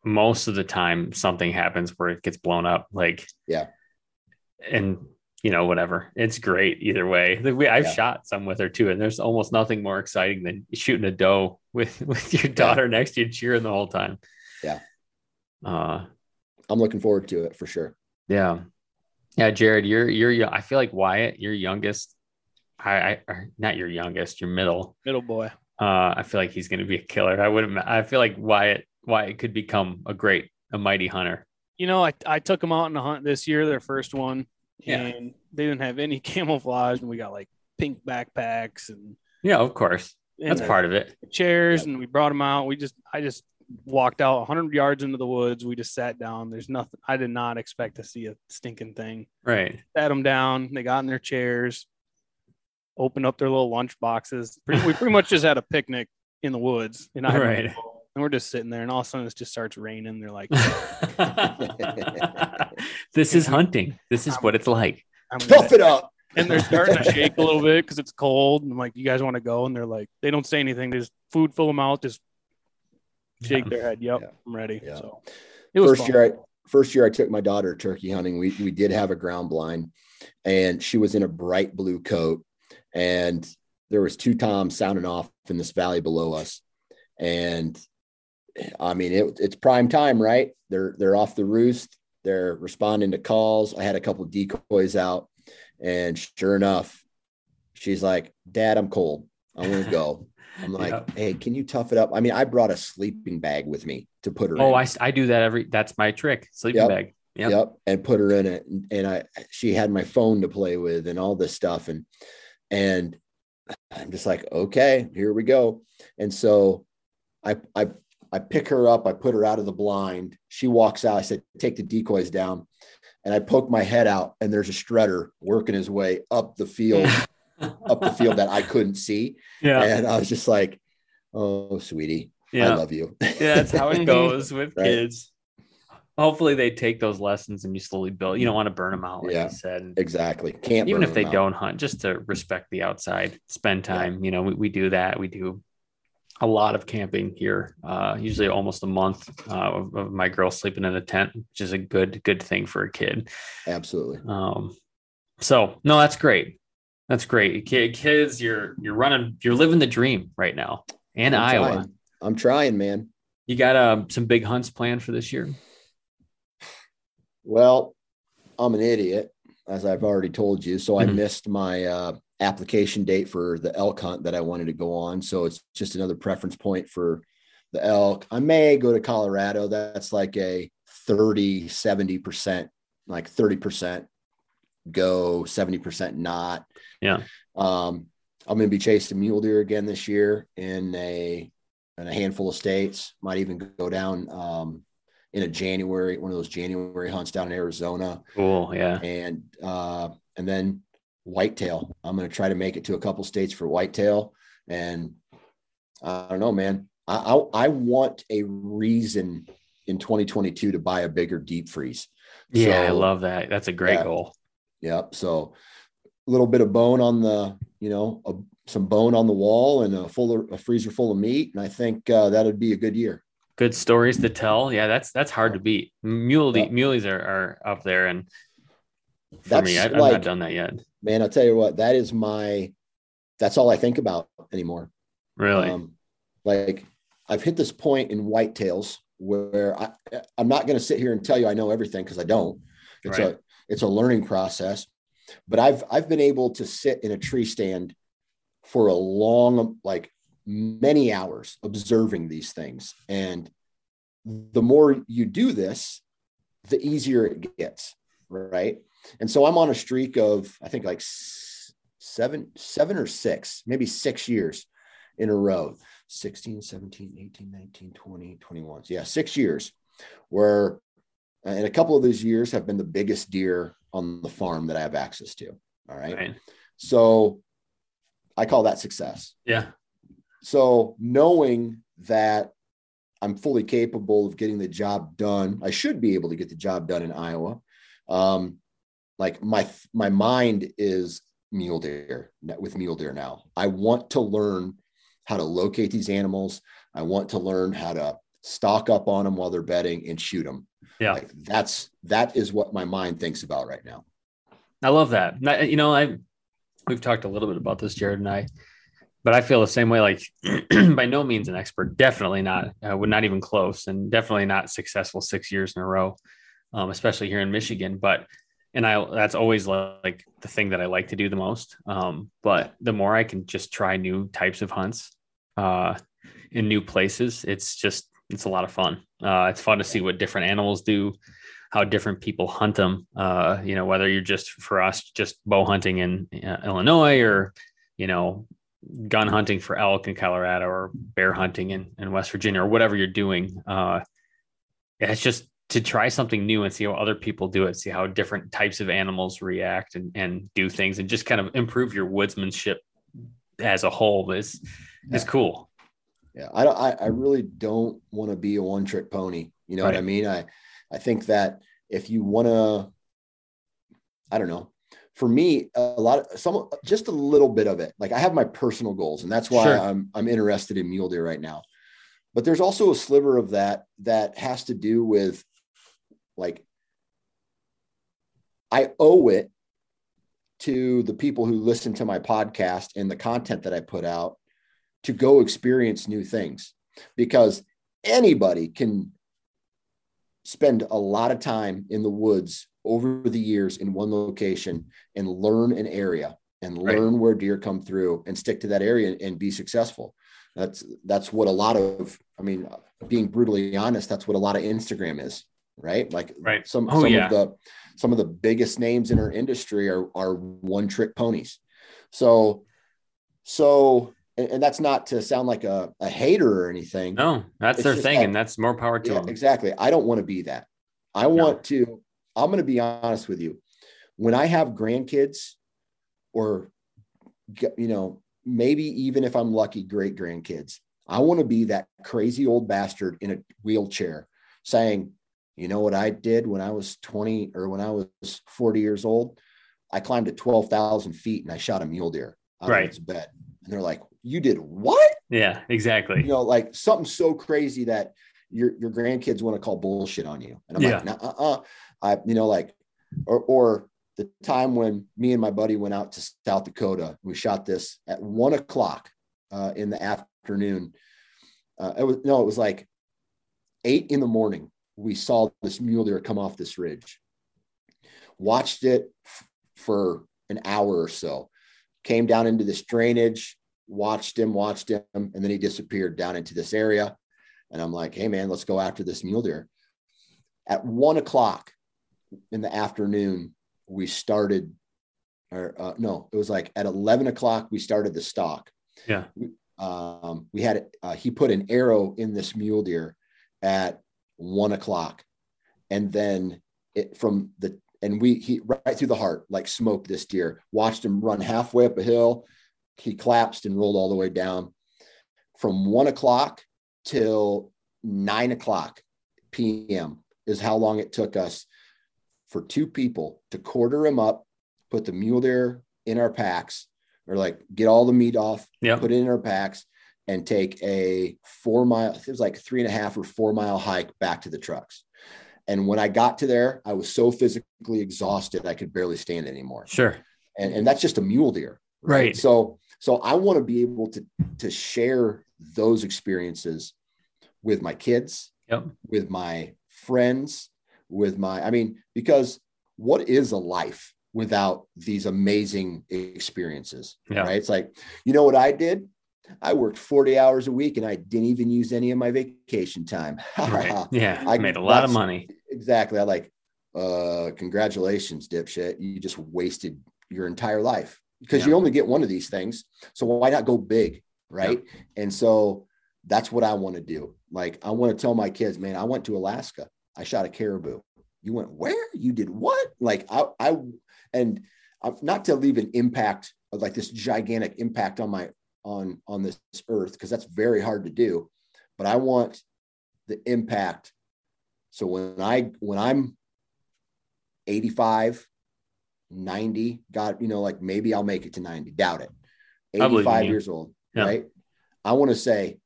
most of the time something happens where it gets blown up. Like Yeah. and you know whatever, it's great either way. Like, we I've Yeah. shot some with her too, and there's almost nothing more exciting than shooting a doe with with your daughter next to you cheering the whole time. Yeah. Uh, I'm looking forward to it for sure. yeah, yeah, Jared, you're you're I feel like Wyatt, your youngest. I, I not your youngest, your middle. Middle boy. Uh, I feel like he's going to be a killer. I wouldn't. I feel like Wyatt Wyatt could become a great, a mighty hunter. You know, I, I took him out on a hunt this year, their first one, Yeah. and they didn't have any camouflage, and we got like pink backpacks and, Yeah, of course. That's part of it. chairs, Yep. and we brought them out. We just, I just walked out 100 yards into the woods. We just sat down. There's nothing. I did not expect to see a stinking thing. Right. Sat them down. They got in their chairs, opened up their little lunch boxes. Pretty, we pretty much just had a picnic in the woods, and I Right. And we're just sitting there, and all of a sudden it just starts raining. They're like, this is hunting. This is what it's like. I'm Tough it up. and they're starting to shake a little bit because it's cold. And I'm like, you guys want to go? And they're like, they don't say anything. They just food fill them out, just shake Yeah. their head. Yep, Yeah. I'm ready. Yeah. So it was first fun. year I first year I took my daughter turkey hunting. We we did have a ground blind, and she was in a bright blue coat, and there was two toms sounding off in this valley below us, and I mean it, it's prime time, right? They're they're off the roost. They're responding to calls. I had a couple decoys out, and sure enough, she's like, "Dad, I'm cold. I want to go." I'm like, Yep. "Hey, can you tough it up?" I mean, I brought a sleeping bag with me to put her. Oh, in. I, I do that every. That's my trick. Sleeping Yep. bag. Yep. Yep. And put her in it. And, and I she had my phone to play with and all this stuff. And and I'm just like, okay, here we go. And so I I I pick her up, I put her out of the blind. She walks out. I said, take the decoys down. And I poke my head out, and there's a strutter working his way up the field, up the field that I couldn't see. Yeah. And I was just like, oh, sweetie, I love you. yeah. That's how it goes with Right. kids. Hopefully they take those lessons and you slowly build. You don't want to burn them out, like Yeah. you said. exactly. Can't Even if they out. don't hunt, just to respect the outside, spend Yeah. time. You know, we, we do that. We do a lot of camping here, uh, usually almost a month uh, of, of my girl sleeping in a tent, which is a good, good thing for a kid. Absolutely. Um, so no, that's great. That's great. Kids, you're you're running, you're living the dream right now. In I'm Iowa, trying. I'm trying, man. you got um, some big hunts planned for this year. Well, I'm an idiot, as I've already told you. So I Mhm. missed my uh, application date for the elk hunt that I wanted to go on. So it's just another preference point for the elk. I may go to Colorado. That's like a 30, 70%, like 30% go, 70% not. Yeah. Um, I'm going to be chasing mule deer again this year in a in a handful of states. Might even go down um, in a January, one of those January hunts down in Arizona, Cool. Yeah. and uh, and then whitetail. I'm going to try to make it to a couple states for whitetail, and I don't know, man. I I, I want a reason in 2022 to buy a bigger deep freeze. Yeah. I love that. That's a great Yeah. goal. Yep. So a little bit of bone on the, you know, a, some bone on the wall and a full of, a freezer full of meat, and I think uh, that would be a good year. Good stories to tell. Yeah. That's, that's hard to beat. Muley, Yeah. muleys are, are up there. And for That's me, I, I've like- not done that yet. Man, I'll tell you what, that is my. That's all I think about anymore. Really? Um, like I've hit this point in whitetails where I, I'm not going to sit here and tell you I know everything because I don't. It's Right. a it's a learning process, but I've I've been able to sit in a tree stand for a long like many hours observing these things, and the more you do this, the easier it gets, right? And so I'm on a streak of I think like seven seven or six, maybe six years in a row 16 17 18 19 20 21 yeah six years where and a couple of those years have been the biggest deer on the farm that I have access to. All right. Right. So I call that success. Yeah. So knowing that I'm fully capable of getting the job done, I should be able to get the job done in Iowa. Um, like my my mind is mule deer with mule deer now. I want to learn how to locate these animals. I want to learn how to stock up on them while they're bedding and shoot them. Yeah. Like that's that is what my mind thinks about right now. I love that. You know, I we've talked a little bit about this, Jared and I, but I feel the same way. Like, by no means an expert, definitely not. Uh, we're not even close, and definitely not successful six years in a row, um, especially here in Michigan. But and I that's always like the thing that I like to do the most. Um, but the more I can just try new types of hunts uh, in new places, it's just it's a lot of fun. Uh, it's fun to see what different animals do how different people hunt them. Uh, you know, whether you're just for us just bow hunting in uh, Illinois or you know gun hunting for elk in Colorado or bear hunting in, in West Virginia or whatever you're doing. Uh, it's just to try something new and see how other people do it, see how different types of animals react and, and do things and just kind of improve your woodsmanship as a whole is is cool. Yeah, I don't. I, I really don't want to be a one trick pony. You know what I mean? I I think that if you want to, I don't know. For me, a lot of some just a little bit of it. Like I have my personal goals, and that's why Sure. I'm I'm interested in mule deer right now. But there's also a sliver of that that has to do with like I owe it to the people who listen to my podcast and the content that I put out to go experience new things. Because anybody can spend a lot of time in the woods over the years in one location and learn an area and Right. learn where deer come through and stick to that area and, and be successful. That's that's what a lot of i mean being brutally honest that's what a lot of instagram is right like Right. some Oh, some yeah. of the some of the biggest names in our industry are are one trick ponies so so and, and that's not to sound like a, a hater or anything No, that's It's their thing, that- and that's more power to yeah, them. exactly. I don't want to be that. I want to, I'm going to be honest with you. When I have grandkids or, you know, maybe even if I'm lucky, great grandkids, I want to be that crazy old bastard in a wheelchair saying, you know what I did when I was 20 or when I was 40 years old? I climbed to 12,000 feet and I shot a mule deer out Right. of its bed. And they're like, you did what? Yeah, exactly. you know, like something so crazy that your your grandkids want to call bullshit on you. And I'm Yeah. like, nah, uh, uh. I, you know, like, or or the time when me and my buddy went out to South Dakota, we shot this at one o'clock uh, in the afternoon. Uh, it was no, it was like eight in the morning. We saw this mule deer come off this ridge. Watched it f- for an hour or so. Came down into this drainage, watched him, watched him, and then he disappeared down into this area. And I'm like, hey man, let's go after this mule deer. At one o'clock in the afternoon, we started, or uh, no, it was like at 11 o'clock, we started the stalk. Yeah. Um, we had, uh, he put an arrow in this mule deer at one o'clock. And then it from the, and we, he right through the heart, like smoked this deer, watched him run halfway up a hill. He collapsed and rolled all the way down from one o'clock till nine o'clock PM is how long it took us for two people to quarter him up, put the mule deer in our packs, or like get all the meat off, Yep. put it in our packs, and take a four mile, it was like three and a half or four mile hike back to the trucks. And when I got to there, I was so physically exhausted, I could barely stand anymore. Sure. And, and that's just a mule deer. Right. So, so I want to be able to, to share those experiences with my kids, Yep. with my friends, with my, I mean, because what is a life without these amazing experiences? Yeah. Right. It's like, you know what I did? I worked 40 hours a week and I didn't even use any of my vacation time. Right. Yeah. I- made a lot of money. exactly. I like, uh, congratulations, dipshit. You just wasted your entire life because Yeah. you only get one of these things. So why not go big? Right. And so that's what I want to do. Like, I want to tell my kids, man, I went to Alaska. I shot a caribou. you went where? You did what? Like I, I and not to leave an impact like this gigantic impact on my on on this earth because that's very hard to do but i want the impact so when i when i'm 85 90 got you know like maybe i'll make it to 90 doubt it 85 years old yeah. right i want to say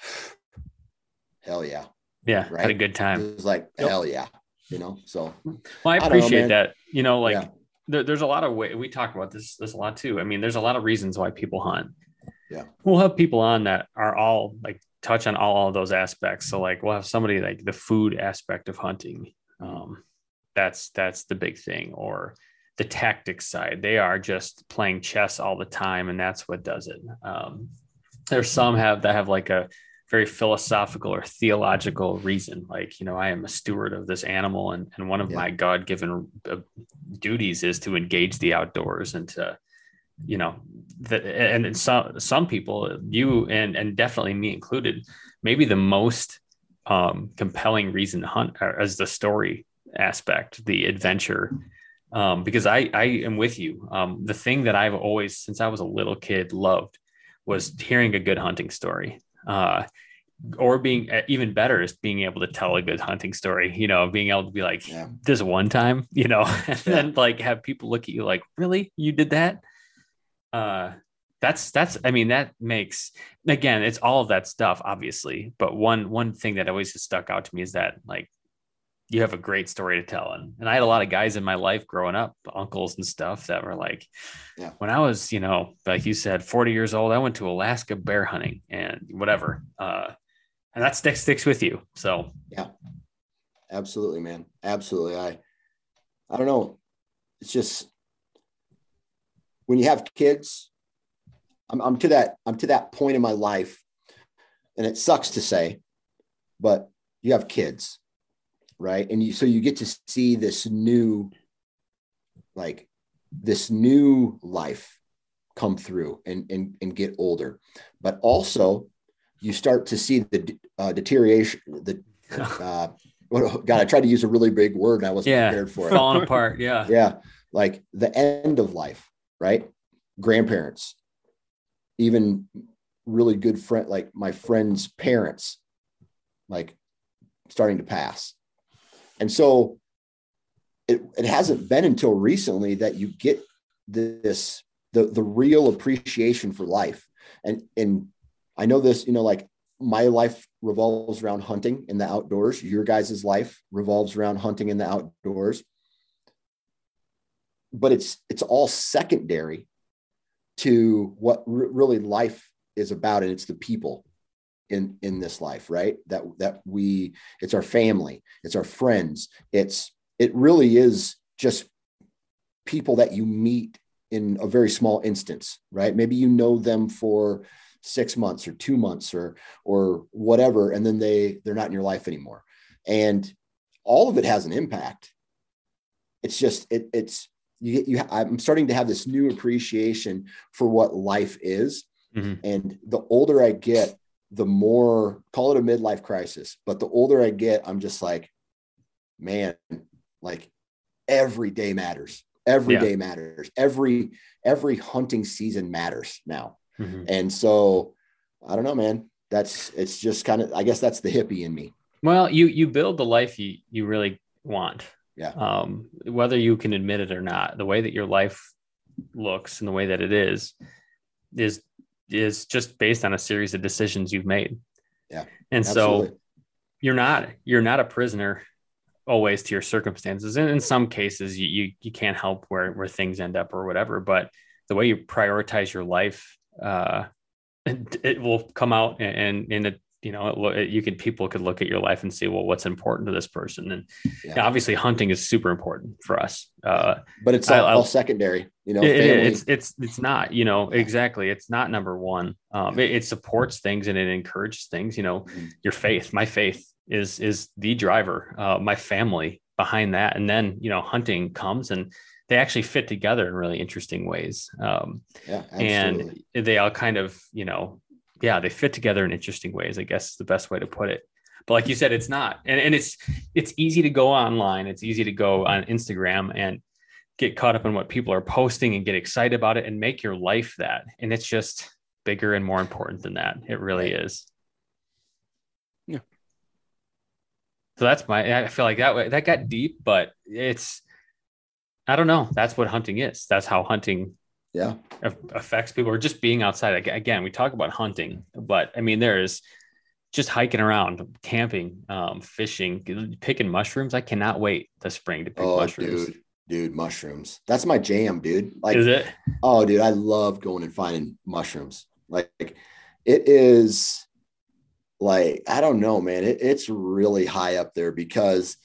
hell yeah yeah right? had a good time it's like yep. hell yeah you know so well i appreciate I know, that you know like yeah there, there's a lot of way we talk about this this a lot too. I mean, there's a lot of reasons why people hunt. Yeah. We'll have people on that are all like touch on all of those aspects. So like we'll have somebody like the food aspect of hunting. Um, that's that's the big thing. Or the tactics side. They are just playing chess all the time, and that's what does it. Um, there's some have that have like a very philosophical or theological reason. Like, you know, I am a steward of this animal, and, and one of yeah. my God given uh, duties is to engage the outdoors and to, you know, the, and some some people, you and and definitely me included, maybe the most um, compelling reason to hunt as the story aspect, the adventure. Um, because I I am with you. Um, the thing that I've always since I was a little kid loved was hearing a good hunting story uh, or being uh, even better is being able to tell a good hunting story you know being able to be like yeah. this one time you know and yeah. then like have people look at you like really you did that uh that's that's i mean that makes again it's all of that stuff obviously but one one thing that always just stuck out to me is that like you have a great story to tell and, and i had a lot of guys in my life growing up uncles and stuff that were like yeah. when i was you know like you said 40 years old i went to alaska bear hunting and whatever uh and that sticks sticks with you. So yeah, absolutely, man, absolutely. I I don't know. It's just when you have kids, I'm, I'm to that I'm to that point in my life, and it sucks to say, but you have kids, right? And you so you get to see this new, like this new life come through and and, and get older, but also you start to see the uh, deterioration. The uh, God, I tried to use a really big word and I wasn't yeah, prepared for it. Falling apart. Yeah. Yeah. Like the end of life, right? Grandparents, even really good friend, like my friend's parents, like starting to pass. And so it, it hasn't been until recently that you get this, the, the real appreciation for life. And, and I know this, you know, like my life revolves around hunting in the outdoors. Your guys' life revolves around hunting in the outdoors. But it's it's all secondary to what r- really life is about, and it's the people in in this life, right? That that we it's our family, it's our friends, it's it really is just people that you meet in a very small instance, right? Maybe you know them for six months or two months or or whatever and then they they're not in your life anymore and all of it has an impact it's just it, it's you, you i'm starting to have this new appreciation for what life is mm-hmm. and the older i get the more call it a midlife crisis but the older i get i'm just like man like every day matters every yeah. day matters every every hunting season matters now Mm-hmm. And so I don't know, man. That's it's just kind of I guess that's the hippie in me. Well, you you build the life you you really want. Yeah. Um, whether you can admit it or not, the way that your life looks and the way that it is is is just based on a series of decisions you've made. Yeah. And absolutely. so you're not you're not a prisoner always to your circumstances. And in some cases you, you you can't help where where things end up or whatever, but the way you prioritize your life uh, it will come out and in it you know it, you could people could look at your life and see well what's important to this person? And yeah. obviously hunting is super important for us uh, but it's all, I, all secondary you know it, it's it's it's not you know exactly it's not number one. Um, it, it, supports things and it encourages things you know mm-hmm. your faith my faith is is the driver uh, my family behind that. And then you know hunting comes and they actually fit together in really interesting ways. Um, yeah, and they all kind of, you know, yeah, they fit together in interesting ways. I guess is the best way to put it. But like you said, it's not. And, and it's it's easy to go online. It's easy to go on Instagram and get caught up in what people are posting and get excited about it and make your life that. And it's just bigger and more important than that. It really is. Yeah. So that's my I feel like that way that got deep, but it's I don't know. That's what hunting is. That's how hunting Yeah. affects people or just being outside. Again, we talk about hunting, but I mean, there is just hiking around, camping, um, fishing, picking mushrooms. I cannot wait this spring to pick Oh, mushrooms. dude, dude, mushrooms. That's my jam, dude. Like, is it? oh, dude, I love going and finding mushrooms. Like, it is like, I don't know, man. It, it's really high up there because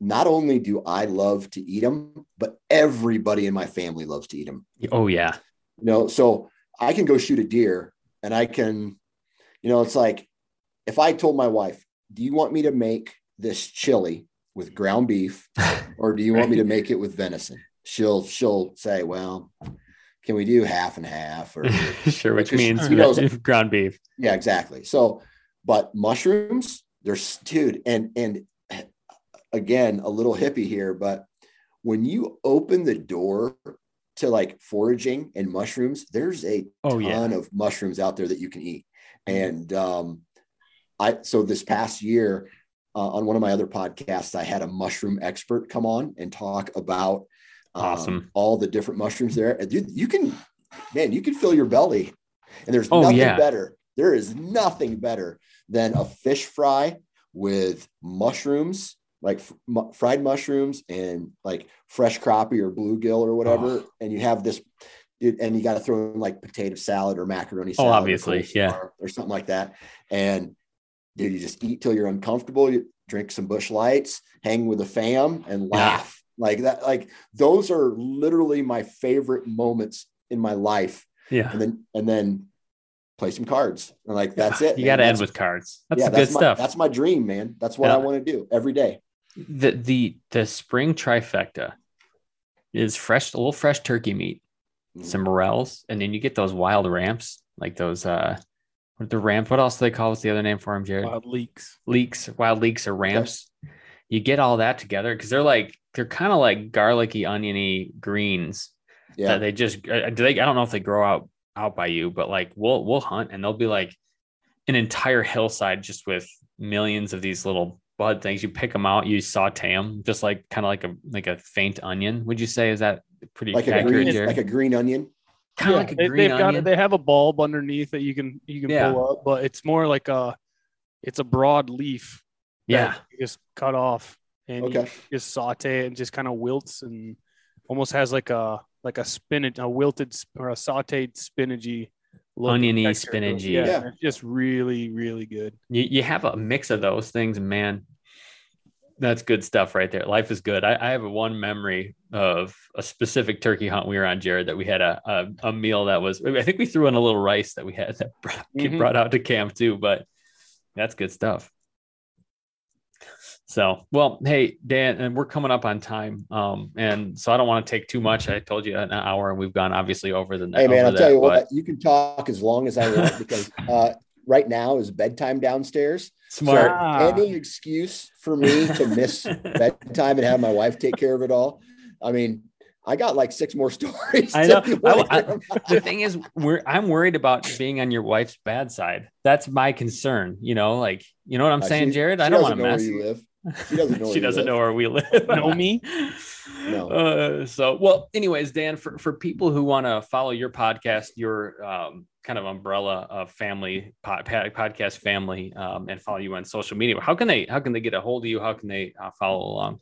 not only do I love to eat them, but everybody in my family loves to eat them. Oh yeah. You know, so I can go shoot a deer and I can, you know, it's like if I told my wife, do you want me to make this chili with ground beef or do you want me to make it with venison? She'll she'll say, well, can we do half and half or sure, which means ground beef. yeah, exactly. So, but mushrooms, there's dude, and and again, a little hippie here, but when you open the door to like foraging and mushrooms, there's a Oh ton yeah. of mushrooms out there that you can eat. And um, I so this past year uh, on one of my other podcasts, I had a mushroom expert come on and talk about um, Awesome. all the different mushrooms there. And dude, you can, man, you can fill your belly, and there's Oh, nothing yeah. better. There is nothing better than a fish fry with mushrooms, like f- fried mushrooms and like fresh crappie or bluegill or whatever. Oh. And you have this, dude, and you got to throw in like potato salad or macaroni Oh, salad, or obviously, yeah. or something like that. And dude, you just eat till you're uncomfortable. You drink some Busch Lights, hang with the fam, and Yeah. laugh like that. Like those are literally my favorite moments in my life. Yeah. And then and then play some cards. And like that's it. You got to end with cards. That's yeah, the good that's my, stuff. That's my dream, man. That's what Yeah. I want to do every day. The the the spring trifecta is fresh, a little fresh turkey meat, Mhm. some morels, and then you get those wild ramps, like those uh, what the ramp. What else do they call? What's the other name for them, Jared? Wild leaks. leeks, wild leeks or ramps. You get all that together because they're like they're kind of like garlicky, oniony greens Yeah. that they just uh, do. They I don't know if they grow out out by you, but like we'll we'll hunt and they'll be like an entire hillside just with millions of these little bud things. You pick them out, you saute them, just like kind of like a like a faint onion. Would you say is that pretty like a green, Jared? like a green onion. kind of Yeah, like a they, green they've got they have a bulb underneath that you can you can Yeah. pull up, but it's more like a it's a broad leaf. yeah, you just cut off and you Okay. just saute it and just kind of wilts and almost has like a like a spinach a wilted or a sautéed spinachy look and Oniony, texture to it. spinachy. Yeah, Yeah. it's just really really good. you, you have a mix of those things, man, that's good stuff right there. Life is good. I, I have a one memory of a specific turkey hunt we were on, Jared, that we had a, a, a meal that was, I think we threw in a little rice that we had that brought, Mhm. brought out to camp too, but that's good stuff. So, well, hey, Dan, and we're coming up on time. Um, and so I don't want to take too much. I told you an hour and we've gone obviously over the Hey man, I'll tell you but what, you can talk as long as I want because uh, right now is bedtime downstairs. smart. So any excuse for me to miss bedtime and have my wife take care of it all. I mean, I got like six more stories. I know. wanna I- the thing is, we're I'm worried about being on your wife's bad side. That's my concern. You know, like you know what I'm Uh, saying, she- Jared. she I don't want to mess. Where you live. She doesn't know. she where doesn't live. know where we live. Know me? No. Uh, so, well, anyways, Dan, for for people who want to follow your podcast, your um, kind of umbrella of family pod- podcast family, um, and follow you on social media, how can they how can they get a hold of you? How can they uh, follow along?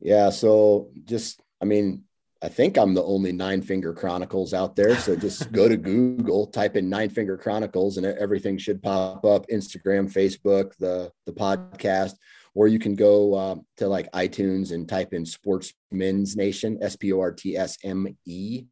Yeah. So just, I mean, I think I'm the only Nine Finger Chronicles out there. So just go to Google, type in Nine Finger Chronicles, and everything should pop up. Instagram, Facebook, the the podcast, or you can go uh, to like iTunes and type in Sportsmen's Nation, S P O R T S M E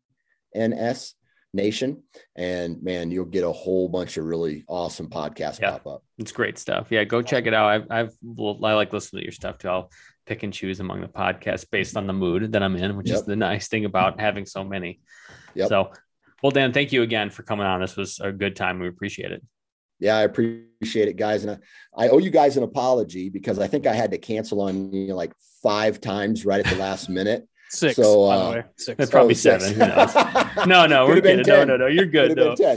N S Nation, and man, you'll get a whole bunch of really awesome podcasts Yeah. pop up. It's great stuff. Yeah, go check it out. I've, I've I like listening to your stuff too. I'll pick and choose among the podcasts based on the mood that I'm in, which is the nice thing about having so many. Yep. So, well, Dan, thank you again for coming on. This was a good time. We appreciate it. Yeah, I appreciate it, guys. And I, I owe you guys an apology because I think I had to cancel on you know, like five times right at the last minute. Six, So, by uh, the way. Six. That's probably Oh, six. seven. Who knows? No, no, we're Could've kidding. No, no, no. You're good Could have though.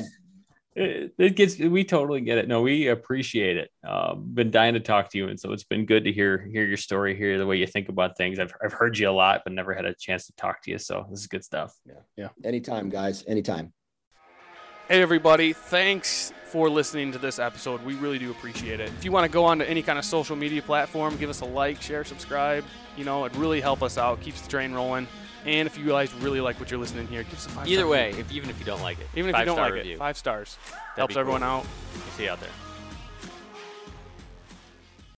It, it gets. We totally get it. No, we appreciate it. Um, been dying to talk to you, and so it's been good to hear hear your story, hear the way you think about things. I've I've heard you a lot, but never had a chance to talk to you. So this is good stuff. Yeah, yeah. Anytime, guys. Anytime. Hey, everybody. Thanks for listening to this episode. We really do appreciate it. If you want to go on to any kind of social media platform, give us a like, share, subscribe. You know, it'd really help us out, keeps the train rolling. And if you guys really like what you're listening here, give us a five Either way, if even if you don't like it, even if you don't like review. it, five stars That'd helps everyone cool. out. We'll see you out there.